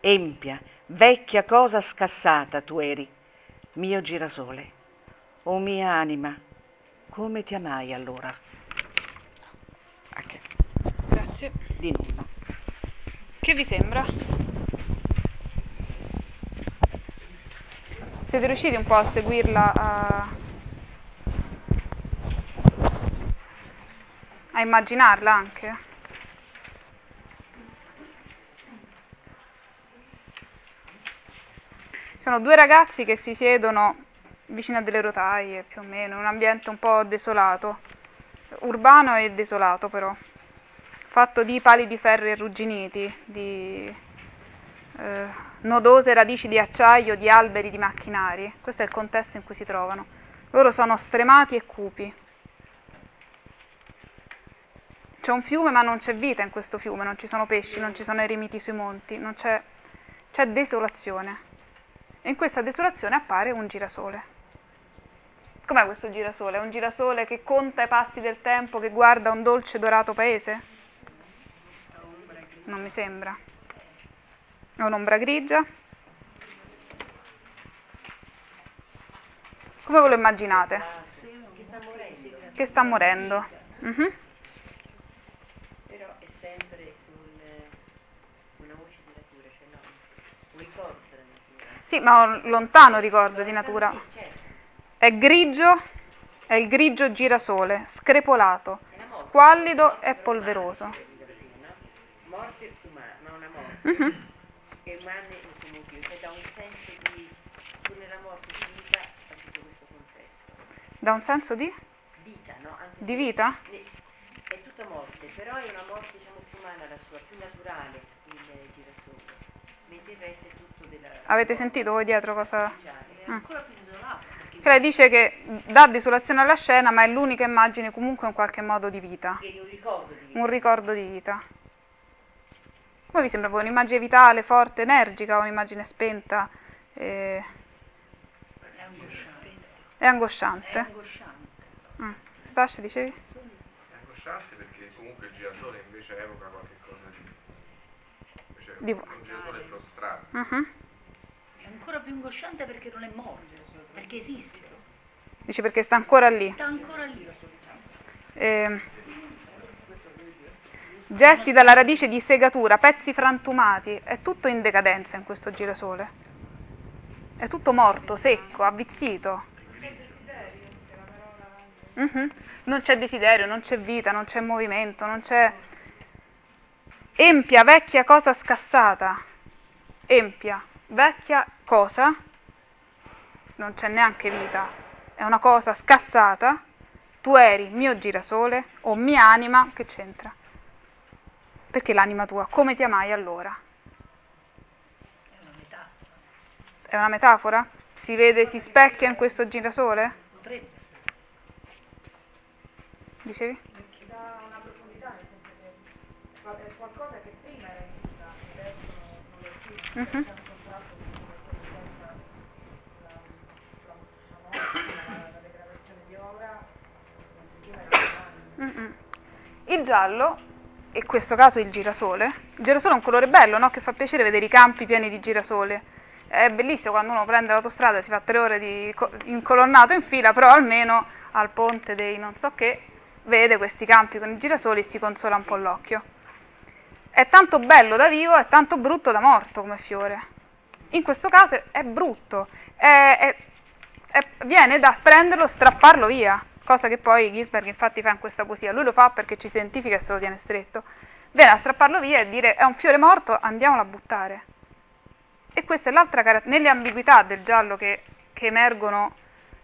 Empia, vecchia cosa scassata tu eri, mio girasole, o mia anima, come ti amai allora? Che? Grazie. Di nulla. Che vi sembra? Siete riusciti un po' a seguirla, a, a immaginarla anche? Sono due ragazzi che si siedono vicino a delle rotaie, più o meno, in un ambiente un po' desolato, urbano e desolato però, fatto di pali di ferro arrugginiti, di eh, nodose radici di acciaio, di alberi, di macchinari. Questo è il contesto in cui si trovano. Loro sono stremati e cupi. C'è un fiume ma non c'è vita in questo fiume, non ci sono pesci, non ci sono eremiti sui monti, c'è, c'è desolazione. E in questa desolazione appare un girasole. Com'è questo girasole? È un girasole che conta i passi del tempo, che guarda un dolce dorato paese? Non mi sembra. È un'ombra grigia. Come ve lo immaginate? Che sta morendo. Che sta morendo. Mhm. Però è sempre un, una voce di natura, cioè no, un ricordo della natura. Sì, ma un lontano ricordo di natura. Certo. È grigio, è il grigio girasole, screpolato, squallido e polveroso. Morte umana, ma una morte Che umane comunque, che dà un senso di, come la morte di vita a tutto questo contesto. Da un senso di, Vita, no? Anche di vita? È tutta morte, però è una morte diciamo più umana la sua, più naturale il girasole, mentre il resto è tutto della... Avete sentito voi dietro cosa... artificiale. È ancora più isolato. perché Lei dice che dà desolazione alla scena, ma è l'unica immagine comunque in qualche modo di vita, un ricordo di vita. un ricordo di vita. Come vi sembra voi? Un'immagine vitale, forte, energica o un'immagine spenta e, È angosciante. e angosciante? È angosciante. Mm. Stascia, dicevi? È angosciante perché comunque il giratore invece evoca qualche cosa di... Invece Di- un giratore prostrato. Mhm. È ancora più angosciante perché non è morto, perché esiste. Dice perché sta ancora lì. Sta ancora lì. Eh, gesti dalla radice di segatura, pezzi frantumati, è tutto in decadenza in questo girasole. È tutto morto, secco, avvizzito. Mhm. Non c'è desiderio, non c'è vita, non c'è movimento, non c'è... Empia, vecchia cosa scassata. Empia, vecchia cosa, non c'è neanche vita, è una cosa scassata tu eri mio girasole o mia anima, che c'entra? Perché l'anima tua? Come ti amai allora? È una metafora. È una metafora? Si vede, si specchia in questo girasole? Potrebbe. Dicevi? dà una profondità, nel senso è qualcosa che prima era in vita, adesso non lo. Mm-mm. Il giallo, in questo caso il girasole, il girasole è un colore bello, no? Che fa piacere vedere i campi pieni di girasole. È bellissimo quando uno prende l'autostrada e si fa tre ore di co- incolonnato in fila, però almeno al ponte dei non so che vede questi campi con i girasoli e si consola un po' l'occhio. È tanto bello da vivo, è tanto brutto da morto come fiore. In questo caso è brutto, è- è- è- viene da prenderlo strapparlo via, cosa che poi Gisberg infatti fa in questa poesia. Lui lo fa perché ci identifica e se lo tiene stretto. Viene a strapparlo via e dire è un fiore morto, andiamolo a buttare. E questa è l'altra caratteristica, nelle ambiguità del giallo che, che emergono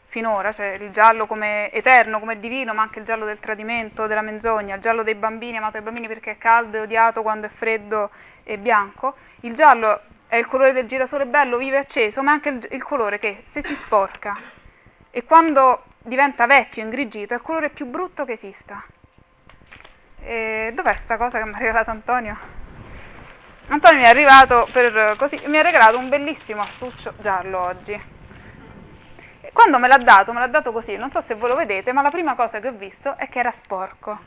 finora, cioè il giallo come eterno, come divino, ma anche il giallo del tradimento, della menzogna, il giallo dei bambini, amato dai bambini perché è caldo e odiato quando è freddo e bianco. Il giallo è il colore del girasole bello, vivo e acceso, ma è anche il, il colore che se si sporca e quando diventa vecchio, ingrigito, è il colore più brutto che esista. E dov'è sta cosa che mi ha regalato Antonio? Antonio mi è arrivato per così, mi ha regalato un bellissimo astuccio giallo oggi. E quando me l'ha dato, me l'ha dato così, non so se voi lo vedete, ma la prima cosa che ho visto è che era sporco.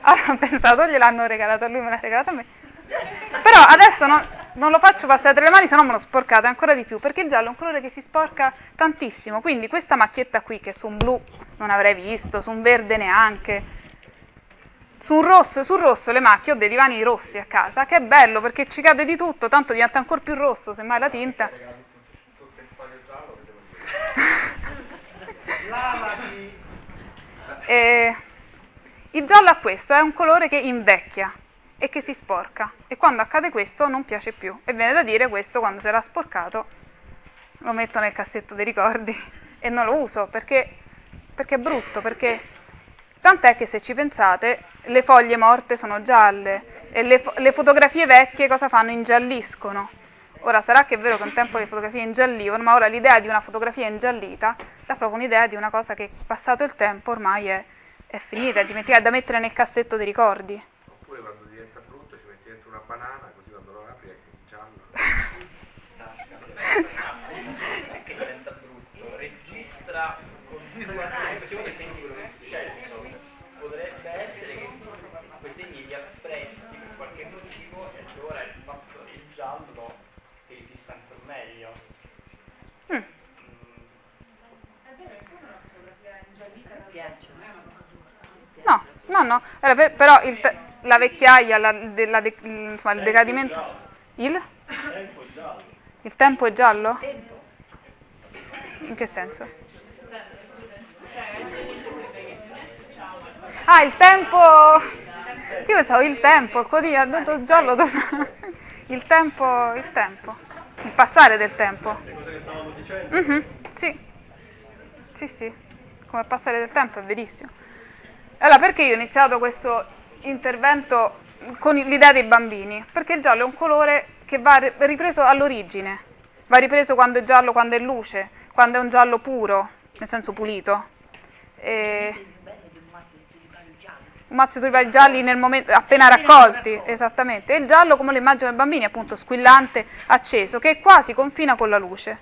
Allora ho pensato, gliel'hanno regalato a lui, me l'ha regalato a me. Però adesso non, non lo faccio passare tra le mani, se no me lo sporcate ancora di più, perché il giallo è un colore che si sporca tantissimo, quindi questa macchietta qui, che su un blu non avrei visto, su un verde neanche, su un rosso, sul rosso le macchie, ho dei divani rossi a casa, che è bello perché ci cade di tutto, tanto diventa ancora più rosso, semmai la tinta. Tutto il foglio giallo vedevo dire. Lama di... E il giallo ha questo, è un colore che invecchia e che si sporca e quando accade questo non piace più e viene da dire questo quando sarà sporcato lo metto nel cassetto dei ricordi e non lo uso perché, perché è brutto, perché tant'è che se ci pensate le foglie morte sono gialle e le, le fotografie vecchie cosa fanno? Ingialliscono. Ora sarà che è vero che un tempo le fotografie ingiallivano, ma ora l'idea di una fotografia ingiallita dà proprio un'idea di una cosa che passato il tempo ormai è, è finita, è dimenticata, è da mettere nel cassetto dei ricordi oppure quando diventa brutto ci metti dentro una banana così quando lo apri è che giallo. che diventa brutto, registra continuamente, ah, perché voi segni quello che è successo, potrebbe essere che quei segni li apprezzi per qualche motivo e allora il fatto il giallo è il distanza meglio. Mm. No, no, no, però il... Te- la vecchiaia, la, de- il, insomma, il decadimento... Il? Tempo è giallo. Il tempo è giallo? In che senso? Ah, il tempo... Io pensavo il tempo, così ha detto giallo. Il tempo, il tempo. Il passare del tempo. Mhm, sì. Sì, sì. Come passare del tempo, è verissimo. Allora, perché io ho iniziato questo intervento con l'idea dei bambini? Perché il giallo è un colore che va ri- ripreso all'origine. Va ripreso quando è giallo, quando è luce, quando è un giallo puro, nel senso pulito. E un mazzo di tulipani gialli nel momento, appena raccolti, esattamente, e il giallo come lo immagino ai bambini, appunto squillante, acceso, che quasi confina con la luce.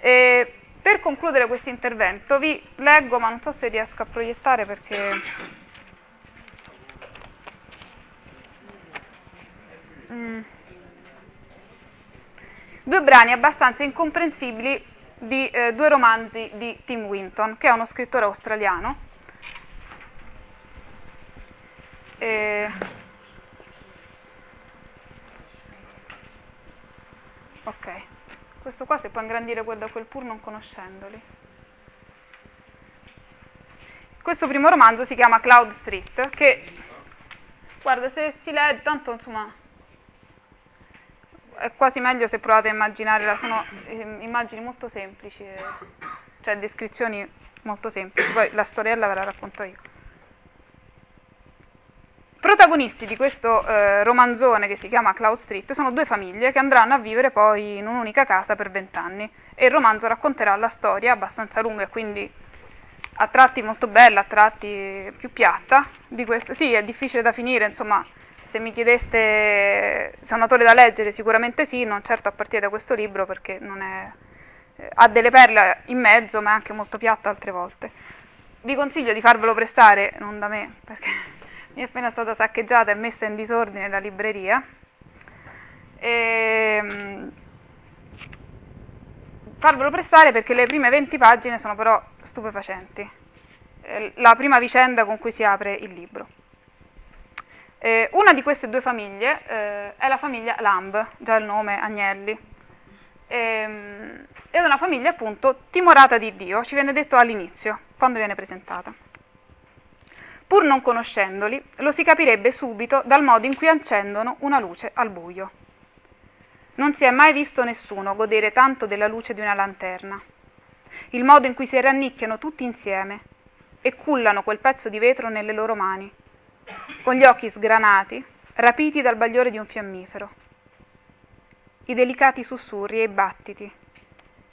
E per concludere questo intervento vi leggo, ma non so se riesco a proiettare perché... Mm. Due brani abbastanza incomprensibili di eh, due romanzi di Tim Winton, che è uno scrittore australiano. E... Ok, questo qua si può ingrandire quel da quel pur non conoscendoli. Questo primo romanzo si chiama Cloud Street, che, guarda, se si legge, tanto insomma, è quasi meglio se provate a immaginare, sono eh, immagini molto semplici, eh, cioè descrizioni molto semplici, poi la storiella ve la racconto io. Protagonisti di questo eh, romanzone che si chiama Cloud Street sono due famiglie che andranno a vivere poi in un'unica casa per vent'anni e il romanzo racconterà la storia abbastanza lunga e quindi a tratti molto bella, a tratti più piatta di questo. Sì, è difficile da finire, insomma, se mi chiedeste se è un da leggere sicuramente sì, non certo a partire da questo libro perché è, eh, ha delle perle in mezzo ma è anche molto piatta altre volte. Vi consiglio di farvelo prestare, non da me, perché mi è appena stata saccheggiata e messa in disordine la libreria. E, farvelo prestare perché le prime 20 pagine sono però stupefacenti. Eh, la prima vicenda con cui si apre il libro. Eh, una di queste due famiglie eh, è la famiglia Lamb, già il nome Agnelli. Ehm, è una famiglia appunto timorata di Dio, ci viene detto all'inizio, quando viene presentata. Pur non conoscendoli, lo si capirebbe subito dal modo in cui accendono una luce al buio. Non si è mai visto nessuno godere tanto della luce di una lanterna. Il modo in cui si rannicchiano tutti insieme e cullano quel pezzo di vetro nelle loro mani, con gli occhi sgranati, rapiti dal bagliore di un fiammifero. I delicati sussurri e i battiti,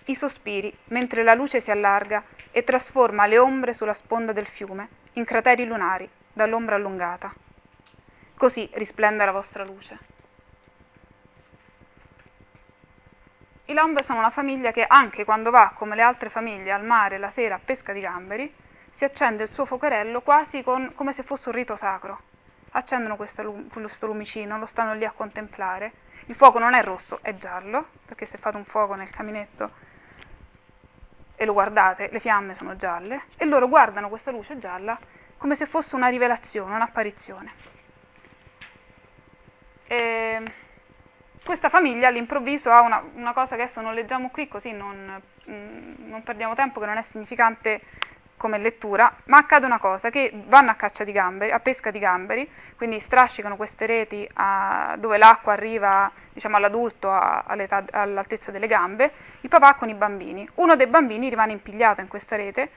i sospiri mentre la luce si allarga e trasforma le ombre sulla sponda del fiume in crateri lunari dall'ombra allungata. Così risplende la vostra luce. I Lamb sono una famiglia che anche quando va, come le altre famiglie, al mare la sera a pesca di gamberi, si accende il suo fuocherello quasi con, come se fosse un rito sacro. Accendono questo, questo lumicino, lo stanno lì a contemplare. Il fuoco non è rosso, è giallo, perché se fate un fuoco nel caminetto e lo guardate, le fiamme sono gialle, e loro guardano questa luce gialla come se fosse una rivelazione, un'apparizione. E questa famiglia all'improvviso ha una, una, cosa che adesso non leggiamo qui, così non, mm, non perdiamo tempo, che non è significante come lettura, ma accade una cosa, che vanno a caccia di gamberi, a pesca di gamberi, quindi strascicano queste reti a, dove l'acqua arriva diciamo, all'adulto a, all'altezza delle gambe, il papà con i bambini. Uno dei bambini rimane impigliato in questa rete,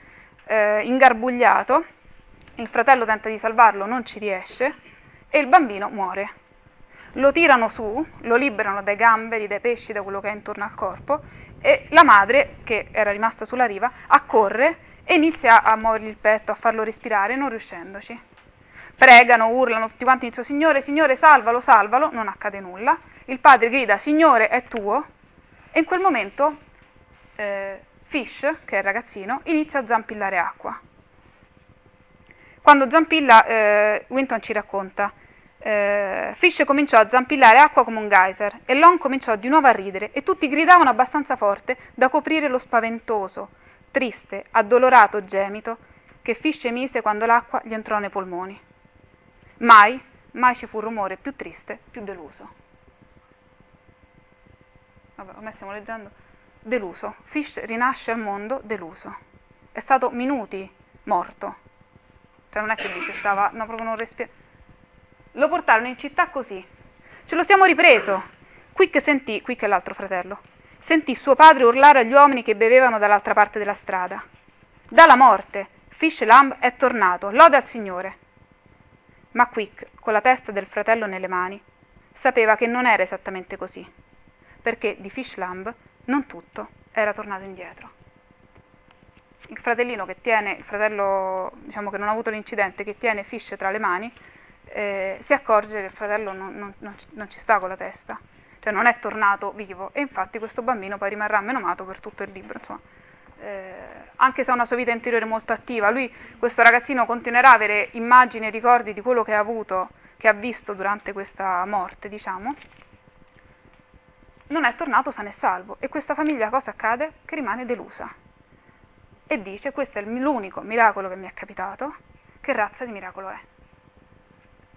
eh, ingarbugliato, il fratello tenta di salvarlo, non ci riesce e il bambino muore. Lo tirano su, lo liberano dai gamberi, dai pesci, da quello che è intorno al corpo e la madre, che era rimasta sulla riva, accorre e inizia a muovergli il petto, a farlo respirare, non riuscendoci. Pregano, urlano, tutti quanti iniziano, Signore, Signore, salvalo, salvalo, non accade nulla. Il padre grida, Signore, è tuo. E in quel momento eh, Fish, che è il ragazzino, inizia a zampillare acqua. Quando zampilla, eh, Winton ci racconta, eh, Fish cominciò a zampillare acqua come un geyser e Lon cominciò di nuovo a ridere e tutti gridavano abbastanza forte da coprire lo spaventoso, triste, addolorato gemito che Fish emise quando l'acqua gli entrò nei polmoni. Mai, mai ci fu rumore più triste, più deluso. Vabbè, ormai stiamo leggendo. Deluso. Fish rinasce al mondo deluso. È stato minuti morto. Cioè non è che dice stava, no, proprio non respira. Lo portarono in città così. Ce lo siamo ripreso. Quick sentì, Quick è l'altro fratello, sentì suo padre urlare agli uomini che bevevano dall'altra parte della strada. Dalla morte, Fish Lamb è tornato, lode al Signore. Ma Quick, con la testa del fratello nelle mani, sapeva che non era esattamente così, perché di Fish Lamb non tutto era tornato indietro. Il fratellino che tiene, il fratello diciamo che non ha avuto l'incidente, che tiene Fish tra le mani, eh, si accorge che il fratello non, non, non, non ci sta con la testa cioè non è tornato vivo e infatti questo bambino poi rimarrà menomato per tutto il libro, insomma. Eh, anche se ha una sua vita interiore molto attiva, lui, questo ragazzino, continuerà a avere immagini e ricordi di quello che ha avuto, che ha visto durante questa morte, diciamo, non è tornato sano e salvo e questa famiglia cosa accade? Che rimane delusa e dice questo è l'unico miracolo che mi è capitato, che razza di miracolo è?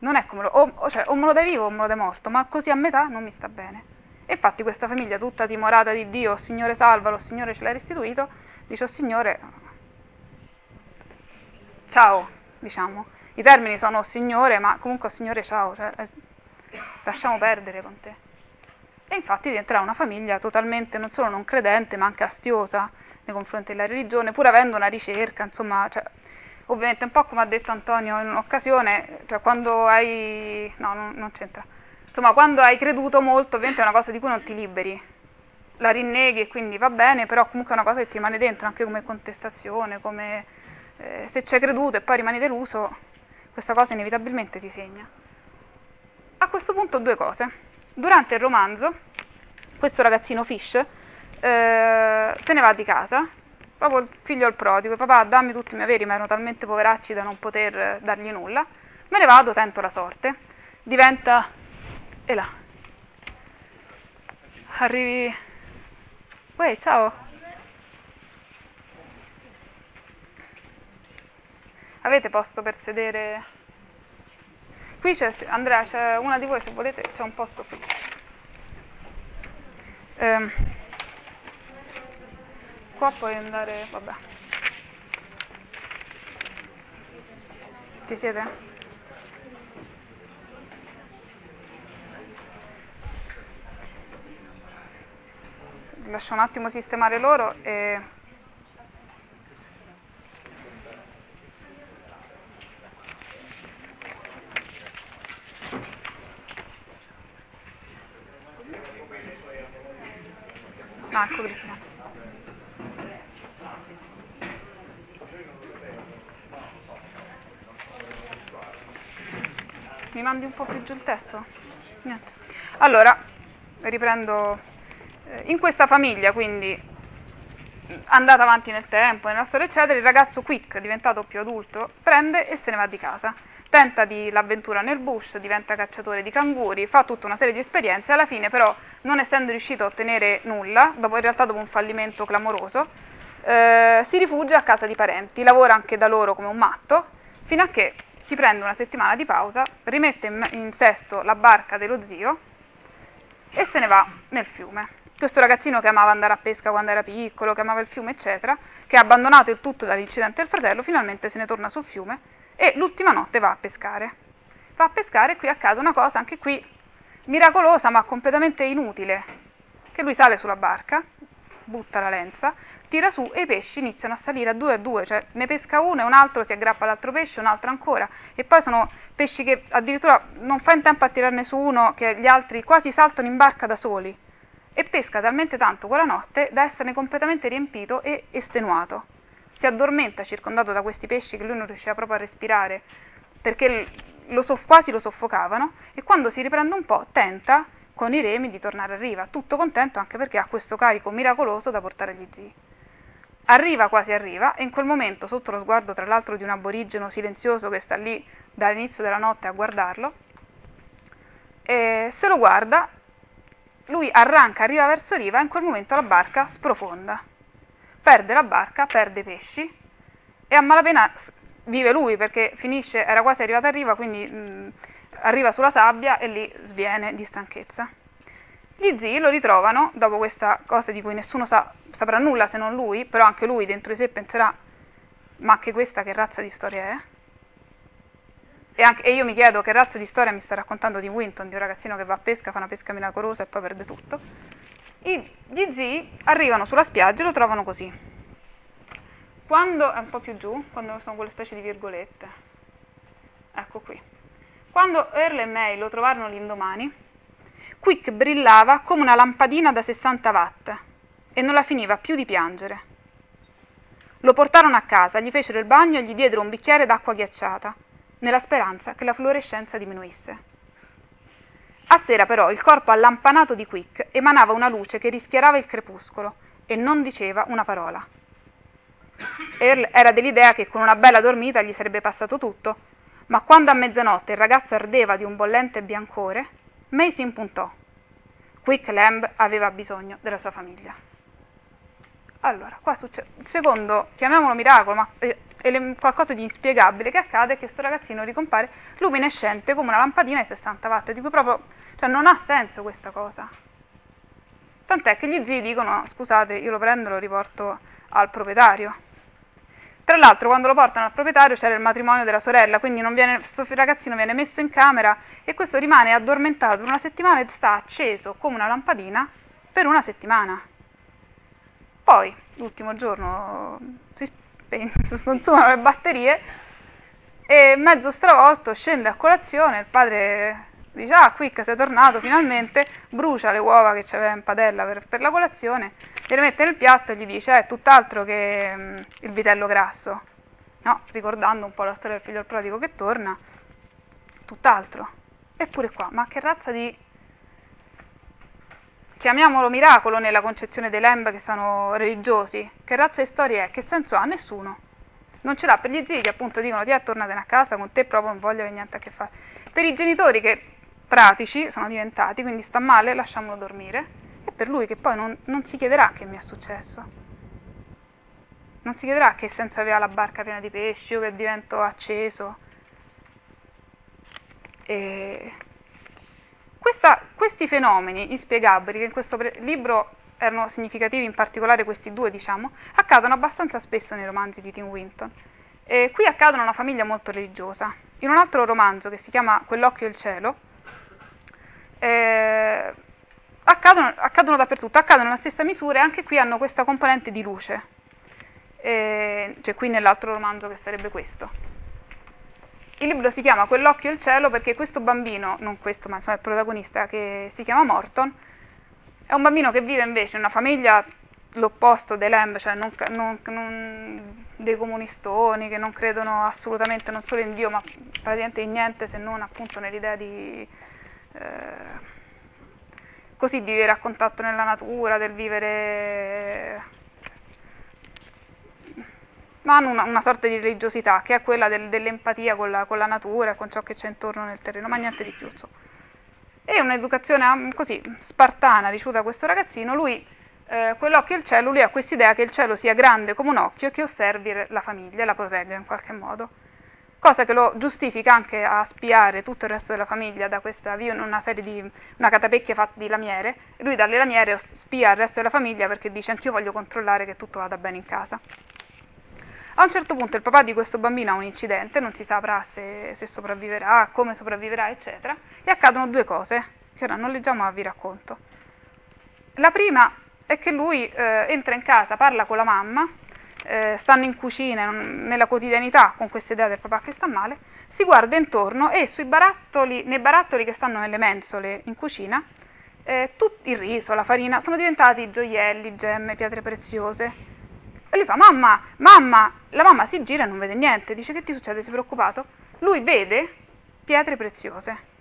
Non è come lo, o, cioè, o me lo dai vivo o me lo dai morto, ma così a metà non mi sta bene. E infatti questa famiglia tutta timorata di Dio, Signore salvalo, Signore ce l'hai restituito, dice, Signore, ciao, diciamo. I termini sono Signore, ma comunque Signore ciao, cioè, eh, lasciamo perdere con te. E infatti diventerà una famiglia totalmente non solo non credente, ma anche astiosa nei confronti della religione, pur avendo una ricerca, insomma, cioè, ovviamente un po' come ha detto Antonio in un'occasione, cioè quando hai, no non, non c'entra, insomma quando hai creduto molto ovviamente è una cosa di cui non ti liberi, la rinneghi e quindi va bene, però comunque è una cosa che ti rimane dentro anche come contestazione, come eh, se ci hai creduto e poi rimani deluso, questa cosa inevitabilmente ti segna. A questo punto due cose. Durante il romanzo, questo ragazzino Fish eh, se ne va di casa proprio il figlio il prodigo, papà dammi tutti i miei averi, ma erano talmente poveracci da non poter dargli nulla, me ne vado, tento la sorte, diventa, e là, arrivi, uè, ciao, avete posto per sedere? Qui c'è, Andrea, c'è una di voi, se volete, c'è un posto qui. Um, qua puoi andare, vabbè. Ci siete? Lascio un attimo sistemare loro e... Ah, ecco mandi un po' più giù il testo? Niente. Allora, riprendo. Eh, in questa famiglia, quindi, andata avanti nel tempo, nella storia, eccetera, il ragazzo Quick, diventato più adulto, prende e se ne va di casa. Tenta di l'avventura nel bush, diventa cacciatore di canguri, fa tutta una serie di esperienze, alla fine però, non essendo riuscito a ottenere nulla, dopo, in realtà dopo un fallimento clamoroso, eh, si rifugia a casa di parenti, lavora anche da loro come un matto, fino a che si prende una settimana di pausa, rimette in, in sesto la barca dello zio e se ne va nel fiume. Questo ragazzino che amava andare a pesca quando era piccolo, che amava il fiume, eccetera, che ha abbandonato il tutto dall'incidente del fratello, finalmente se ne torna sul fiume e l'ultima notte va a pescare. Va a pescare e qui accade una cosa, anche qui miracolosa ma completamente inutile, che lui sale sulla barca, butta la lenza, tira su e i pesci iniziano a salire a due a due, cioè ne pesca uno e un altro si aggrappa all'altro pesce, un altro ancora, e poi sono pesci che addirittura non fa in tempo a tirarne su uno che gli altri quasi saltano in barca da soli, e pesca talmente tanto quella notte da esserne completamente riempito e estenuato. Si addormenta circondato da questi pesci che lui non riusciva proprio a respirare, perché lo soff- quasi lo soffocavano, e quando si riprende un po' tenta con i remi di tornare a riva, tutto contento anche perché ha questo carico miracoloso da portare agli zii. Arriva quasi arriva e in quel momento, sotto lo sguardo tra l'altro di un aborigeno silenzioso che sta lì dall'inizio della notte a guardarlo, e se lo guarda, lui arranca, arriva verso riva e in quel momento la barca sprofonda. Perde la barca, perde i pesci e a malapena vive lui perché finisce, era quasi arrivato a riva, quindi mh, arriva sulla sabbia e lì sviene di stanchezza. Gli zii lo ritrovano dopo questa cosa di cui nessuno sa, saprà nulla se non lui, però anche lui dentro di sé penserà ma anche questa che razza di storia è? E, anche, e, io mi chiedo che razza di storia mi sta raccontando di Winton, di un ragazzino che va a pesca, fa una pesca miracolosa e poi perde tutto. I, gli zii arrivano sulla spiaggia e lo trovano così. Quando, è un po' più giù, quando sono quelle specie di virgolette. Ecco qui. Quando Earl e May lo trovarono l'indomani, Quick brillava come una lampadina da 60 watt e non la finiva più di piangere. Lo portarono a casa, gli fecero il bagno e gli diedero un bicchiere d'acqua ghiacciata nella speranza che la fluorescenza diminuisse. A sera però il corpo allampanato di Quick emanava una luce che rischiarava il crepuscolo e non diceva una parola. Earl era dell'idea che con una bella dormita gli sarebbe passato tutto, ma quando a mezzanotte il ragazzo ardeva di un bollente biancore, May si impuntò. Quick Lamb aveva bisogno della sua famiglia. Allora, qua succede, secondo, chiamiamolo miracolo, ma è qualcosa di inspiegabile che accade è che questo ragazzino ricompare luminescente come una lampadina ai 60 watt, di proprio, cioè non ha senso questa cosa. Tant'è che gli zii dicono, scusate, io lo prendo e lo riporto al proprietario. Tra l'altro quando lo portano al proprietario c'era il matrimonio della sorella, quindi questo ragazzino viene messo in camera e questo rimane addormentato per una settimana e sta acceso come una lampadina per una settimana. Poi, l'ultimo giorno, si, consumano le batterie e mezzo stravolto scende a colazione, il padre dice ah Quick sei tornato finalmente, brucia le uova che c'aveva in padella per, per, la colazione, le mette nel piatto e gli dice è eh, tutt'altro che mm, il vitello grasso, no? ricordando un po' la storia del figlio prodigo che torna, tutt'altro. Eppure qua, ma che razza di chiamiamolo miracolo nella concezione dei Lemb che sono religiosi, che razza di storia è? Che senso ha? Nessuno. Non ce l'ha per gli zii che appunto dicono ti è tornatene a casa, con te proprio non voglio avere niente a che fare. Per i genitori che pratici sono diventati, quindi sta male, lasciamolo dormire, per lui che poi non, non si chiederà che mi è successo. Non si chiederà che senso aveva la barca piena di pesci o che divento acceso. E questa, questi fenomeni inspiegabili, che in questo pre- libro erano significativi, in particolare questi due, diciamo, accadono abbastanza spesso nei romanzi di Tim Winton. E qui accadono a una famiglia molto religiosa. In un altro romanzo che si chiama Quell'occhio e il cielo, eh, accadono, accadono, dappertutto, accadono nella stessa misura e anche qui hanno questa componente di luce, eh, cioè qui nell'altro romanzo che sarebbe questo. Il libro si chiama Quell'occhio e il cielo perché questo bambino, non questo ma insomma il protagonista che si chiama Morton, è un bambino che vive invece in una famiglia l'opposto dei Lamb, cioè non, non, non, dei comunistoni che non credono assolutamente non solo in Dio ma praticamente in niente se non appunto nell'idea di eh, così di vivere a contatto nella natura, del vivere ma hanno una, una, sorta di religiosità che è quella del, dell'empatia con la, con la, natura, con ciò che c'è intorno nel terreno, ma niente di più. E un'educazione um, così spartana ricevuta da questo ragazzino, lui, eh, quell'occhio e il cielo, lui ha questa idea che il cielo sia grande come un occhio e che osservi la famiglia e la protegga in qualche modo. Cosa che lo giustifica anche a spiare tutto il resto della famiglia da questa, vivono una serie di, una catapecchia fatta di lamiere, lui dalle lamiere spia il resto della famiglia perché dice anch'io voglio controllare che tutto vada bene in casa. A un certo punto il papà di questo bambino ha un incidente, non si saprà se, se sopravviverà, come sopravviverà, eccetera, e accadono due cose che ora non leggiamo ma vi racconto. La prima è che lui eh, entra in casa, parla con la mamma, eh, stanno in cucina, nella quotidianità con questa idea del papà che sta male, si guarda intorno e barattoli, nei barattoli che stanno nelle mensole in cucina, eh, tutto il riso, la farina, sono diventati gioielli, gemme, pietre preziose. E lui fa, mamma, mamma, la mamma si gira e non vede niente, dice che ti succede, sei preoccupato? Lui vede pietre preziose.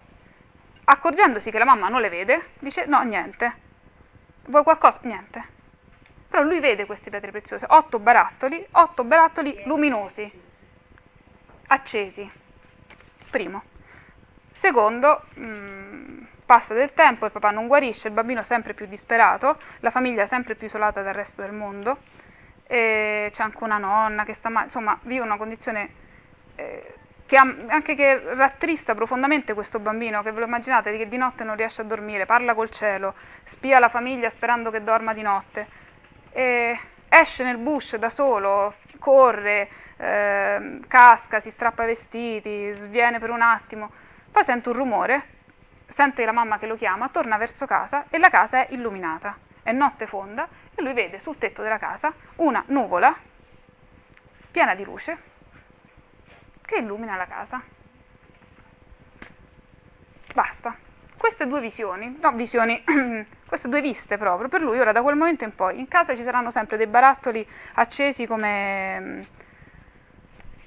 Accorgendosi che la mamma non le vede, dice no, niente. Vuoi qualcosa? Niente. Però lui vede queste pietre preziose, otto barattoli, otto barattoli luminosi, accesi. Primo. Secondo, mh, mm, passa del tempo, il papà non guarisce, il bambino sempre più disperato, la famiglia sempre più isolata dal resto del mondo, c'è anche una nonna che sta male, insomma vive una condizione eh, che ha, anche che rattrista profondamente questo bambino, che ve lo immaginate, che di notte non riesce a dormire, parla col cielo, spia la famiglia sperando che dorma di notte, e esce nel bush da solo, corre, eh, casca, si strappa i vestiti, sviene per un attimo, poi sente un rumore, sente la mamma che lo chiama, torna verso casa e la casa è illuminata, è notte fonda e lui vede sul tetto della casa una nuvola piena di luce che illumina la casa. Basta. Queste due visioni, no visioni, queste due viste proprio, per lui ora da quel momento in poi in casa ci saranno sempre dei barattoli accesi come,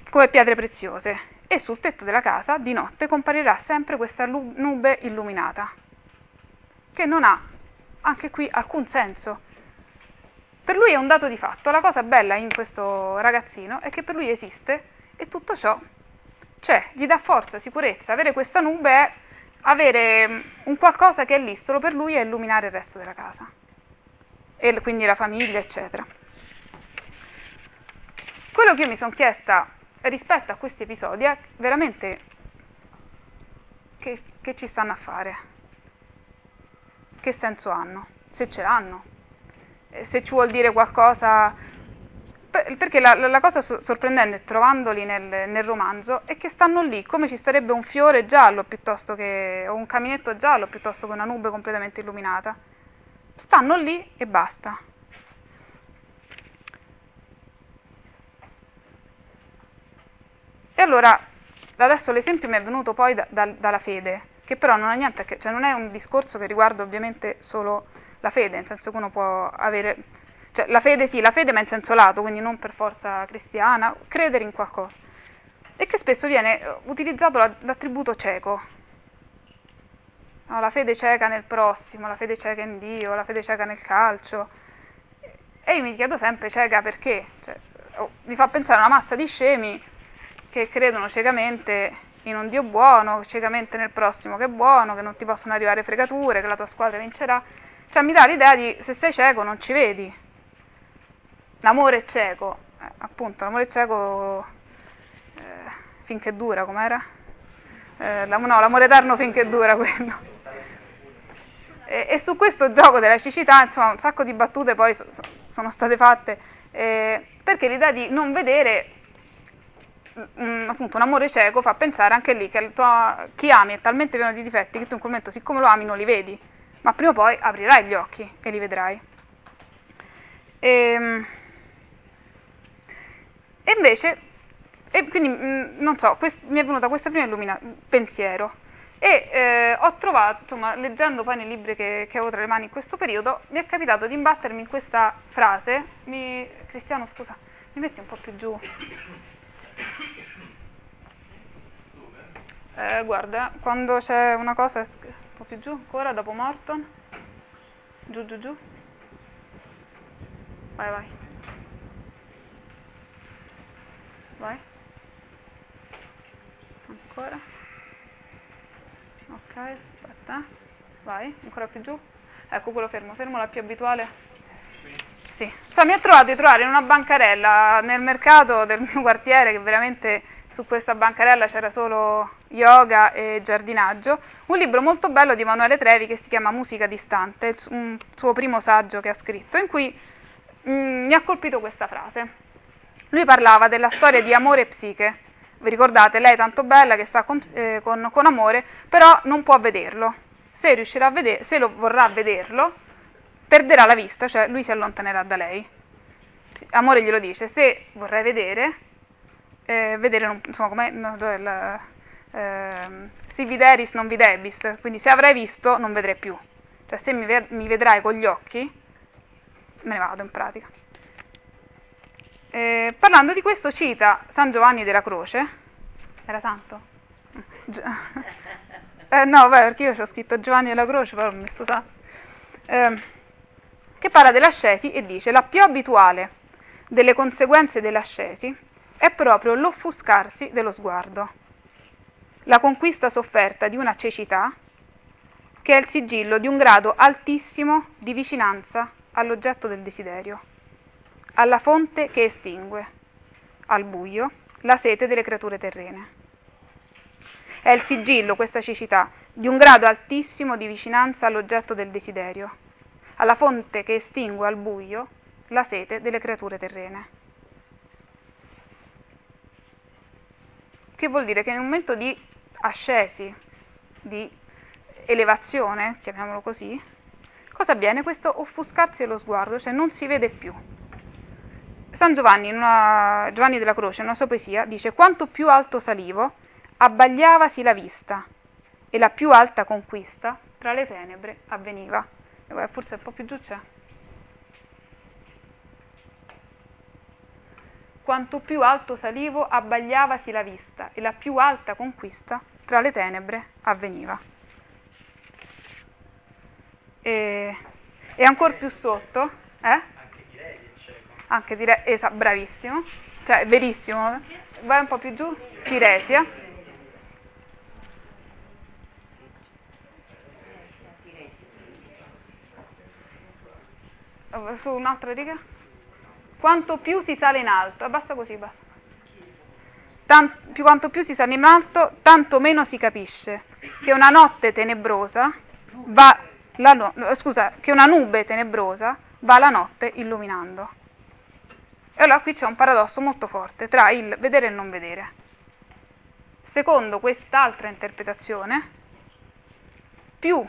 come pietre preziose e sul tetto della casa di notte comparirà sempre questa nube illuminata, che non ha anche qui alcun senso. Per lui è un dato di fatto, la cosa bella in questo ragazzino è che per lui esiste e tutto ciò c'è, gli dà forza, sicurezza, avere questa nube è avere mm, un qualcosa che è lì solo per lui e illuminare il resto della casa, e quindi la famiglia, eccetera. Quello che io mi sono chiesta rispetto a questi episodi è veramente che, che ci stanno a fare, che senso hanno, se ce l'hanno, se ci vuol dire qualcosa perché la, la, cosa sorprendente trovandoli nel, nel, romanzo è che stanno lì come ci starebbe un fiore giallo piuttosto che, o un caminetto giallo piuttosto che una nube completamente illuminata. Stanno lì e basta. E allora, adesso l'esempio mi è venuto poi da, da, dalla fede, che però non niente cioè non è un discorso che riguarda ovviamente solo la fede, nel senso che uno può avere cioè, la fede sì, la fede ma in senso lato, quindi non per forza cristiana, credere in qualcosa. E che spesso viene eh, utilizzato l'attributo cieco. No, la fede cieca nel prossimo, la fede cieca in Dio, la fede cieca nel calcio. E io mi chiedo sempre cieca perché? Cioè, oh, mi fa pensare a una massa di scemi che credono ciecamente in un Dio buono, ciecamente nel prossimo che è buono, che non ti possono arrivare fregature, che la tua squadra vincerà. Cioè mi dà l'idea di se sei cieco non ci vedi, L'amore cieco, eh, appunto, l'amore cieco eh, finché dura, com'era? Eh, no, l'amore eterno finché dura quello. E, e, su questo gioco della cecità, insomma, un sacco di battute poi so, sono state fatte, perché l'idea di non vedere um, appunto un amore cieco fa pensare anche lì che tuo, chi ami è talmente pieno di difetti che tu in quel momento, siccome lo ami, non li vedi, ma prima o poi aprirai gli occhi e li vedrai. E, ehm, e invece, e quindi mm, non so, quest, mi è venuta questa prima illumina, pensiero e eh, ho trovato, insomma, leggendo poi nei libri che, che avevo tra le mani in questo periodo, mi è capitato di imbattermi in questa frase, mi, Cristiano scusa, mi metti un po' più giù. Eh, guarda, quando c'è una cosa, un po' più giù, ancora dopo Morton, giù giù giù, vai vai. Vai. Ancora. Ok aspetta. Vai ancora più giù. Ecco quello fermo fermo la più abituale. Sì. Cioè, mi ha trovato di trovare in una bancarella nel mercato del mio quartiere che veramente su questa bancarella c'era solo yoga e giardinaggio, un libro molto bello di Emanuele Trevi che si chiama Musica distante, un suo primo saggio che ha scritto, in cui mm, mi ha colpito questa frase. Lui parlava della storia di amore e psiche. Vi ricordate, lei è tanto bella che sta con, eh, con, con amore, però non può vederlo. Se, riuscirà a vedere, se lo vorrà vederlo, perderà la vista, cioè lui si allontanerà da lei. Amore glielo dice, se vorrai vedere, eh, vedere, non, insomma, com'è, no, il, eh, si videris non videbis, quindi se avrai visto non vedrai più. Cioè se mi, mi vedrai con gli occhi, me ne vado in pratica. Eh, parlando di questo cita San Giovanni della Croce, era santo? Eh, no, beh, perché io ci ho scritto Giovanni della Croce, però mi scusa. Eh, che parla dell'ascesi e dice la più abituale delle conseguenze dell'ascesi è proprio l'offuscarsi dello sguardo, la conquista sofferta di una cecità che è il sigillo di un grado altissimo di vicinanza all'oggetto del desiderio alla fonte che estingue, al buio, la sete delle creature terrene. È il sigillo, questa cecità, di un grado altissimo di vicinanza all'oggetto del desiderio, alla fonte che estingue al buio la sete delle creature terrene. Che vuol dire che nel momento di ascesi, di elevazione, chiamiamolo così, cosa avviene? Questo offuscarsi dello sguardo, cioè non si vede più. San Giovanni, una, Giovanni della Croce, in una sua poesia, dice quanto più alto salivo, abbagliavasi la vista e la più alta conquista tra le tenebre avveniva. Forse un po' più giù c'è. Quanto più alto salivo, abbagliavasi la vista e la più alta conquista tra le tenebre avveniva. E, e ancora più sotto, eh? Anche direi che c'è. Anche direi, esatto, bravissimo, cioè verissimo, vai un po' più giù, Tiresia. Su un'altra riga. Quanto più si sale in alto, basta così, basta. Tant, più, quanto più si sale in alto, tanto meno si capisce che una notte tenebrosa va no, scusa, che una nube tenebrosa va la notte illuminando. E allora qui c'è un paradosso molto forte tra il vedere e il non vedere. Secondo quest'altra interpretazione, più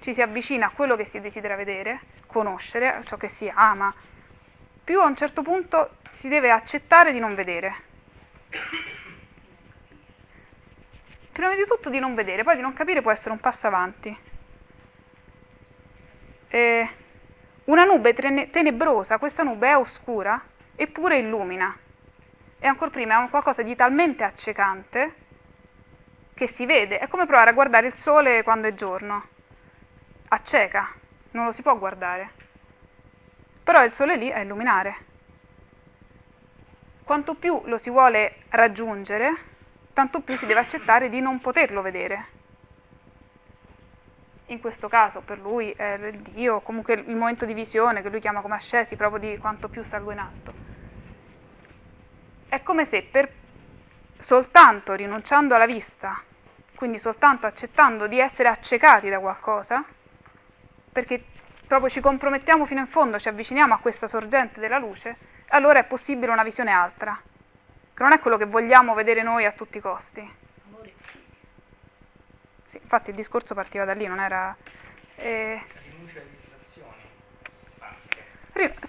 ci si avvicina a quello che si desidera vedere, conoscere, ciò che si ama, più a un certo punto si deve accettare di non vedere. Prima di tutto di non vedere, poi di non capire può essere un passo avanti. Eh, una nube tenebrosa, questa nube è oscura, eppure illumina. E ancora prima è qualcosa di talmente accecante che si vede. È come provare a guardare il sole quando è giorno. Acceca, non lo si può guardare. Però il sole lì a illuminare. Quanto più lo si vuole raggiungere, tanto più si deve accettare di non poterlo vedere. In questo caso per lui è il Dio, comunque il momento di visione che lui chiama come ascesi, proprio di quanto più salgo in alto. È come se per soltanto rinunciando alla vista, quindi soltanto accettando di essere accecati da qualcosa, perché proprio ci compromettiamo fino in fondo, ci avviciniamo a questa sorgente della luce, allora è possibile una visione altra, che non è quello che vogliamo vedere noi a tutti i costi. Sì, infatti il discorso partiva da lì, non era... Eh...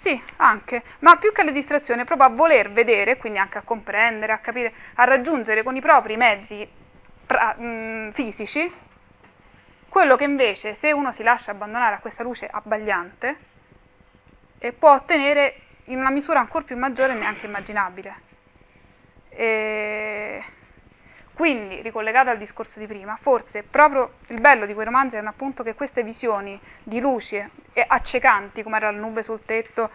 Sì, anche, ma più che alle distrazioni, proprio a voler vedere, quindi anche a comprendere, a capire, a raggiungere con i propri mezzi pra- mh, fisici quello che invece, se uno si lascia abbandonare a questa luce abbagliante, eh, può ottenere in una misura ancora più maggiore neanche immaginabile. E quindi, ricollegato al discorso di prima, forse proprio il bello di quei romanzi erano appunto che queste visioni di luci accecanti, come era la nube sul tetto,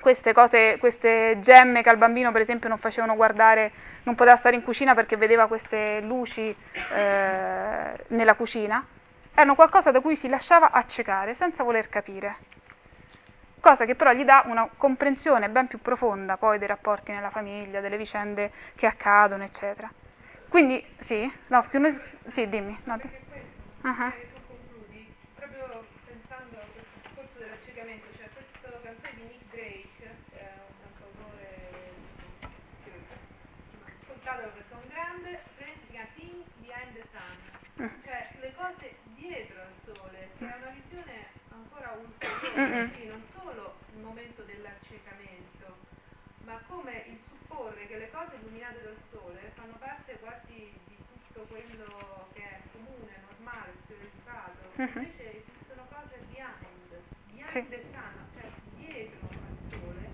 queste cose, queste gemme che al bambino per esempio non facevano guardare, non poteva stare in cucina perché vedeva queste luci eh, nella cucina, erano qualcosa da cui si lasciava accecare senza voler capire cosa che però gli dà una comprensione ben più profonda poi dei rapporti nella famiglia, delle vicende che accadono, eccetera. Quindi, sì, no, più noi, sì, dimmi. No, di... uh-huh. proprio pensando a questo discorso dell'accecamento, cioè questa canzone di Nick Drake, è un cantautore che ascoltatelo perché è un grande, si chiama Things Behind the Sun, cioè le cose dietro al sole, che è una visione ancora ulteriore, quindi non solo il momento dell'accecamento, ma come il supporre che le cose illuminate dal sole fanno parte quasi di tutto quello che è comune, normale, stereotipato, invece esistono cose behind, behind the sun, cioè dietro al sole,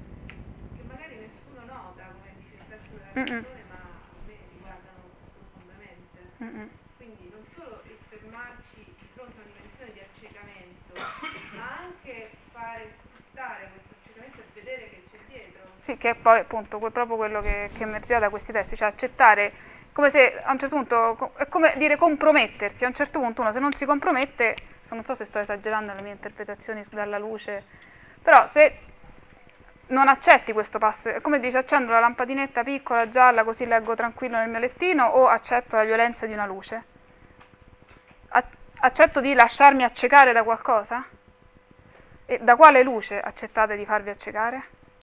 che magari nessuno nota, come dice il testo della canzone, ma a me riguardano profondamente. Quindi non solo fermarci di fronte a una dimensione di accecamento, ma anche fare stare sì, che è poi appunto proprio quello che, che emergeva da questi testi, cioè accettare come se a un certo punto è come dire compromettersi, a un certo punto uno se non si compromette, non so se sto esagerando le mie interpretazioni dalla luce, però se non accetti questo passo, è come dice accendo la lampadinetta piccola, gialla, così leggo tranquillo nel mio lestino o accetto la violenza di una luce? Accetto di lasciarmi accecare da qualcosa? E da quale luce accettate di farvi accecare?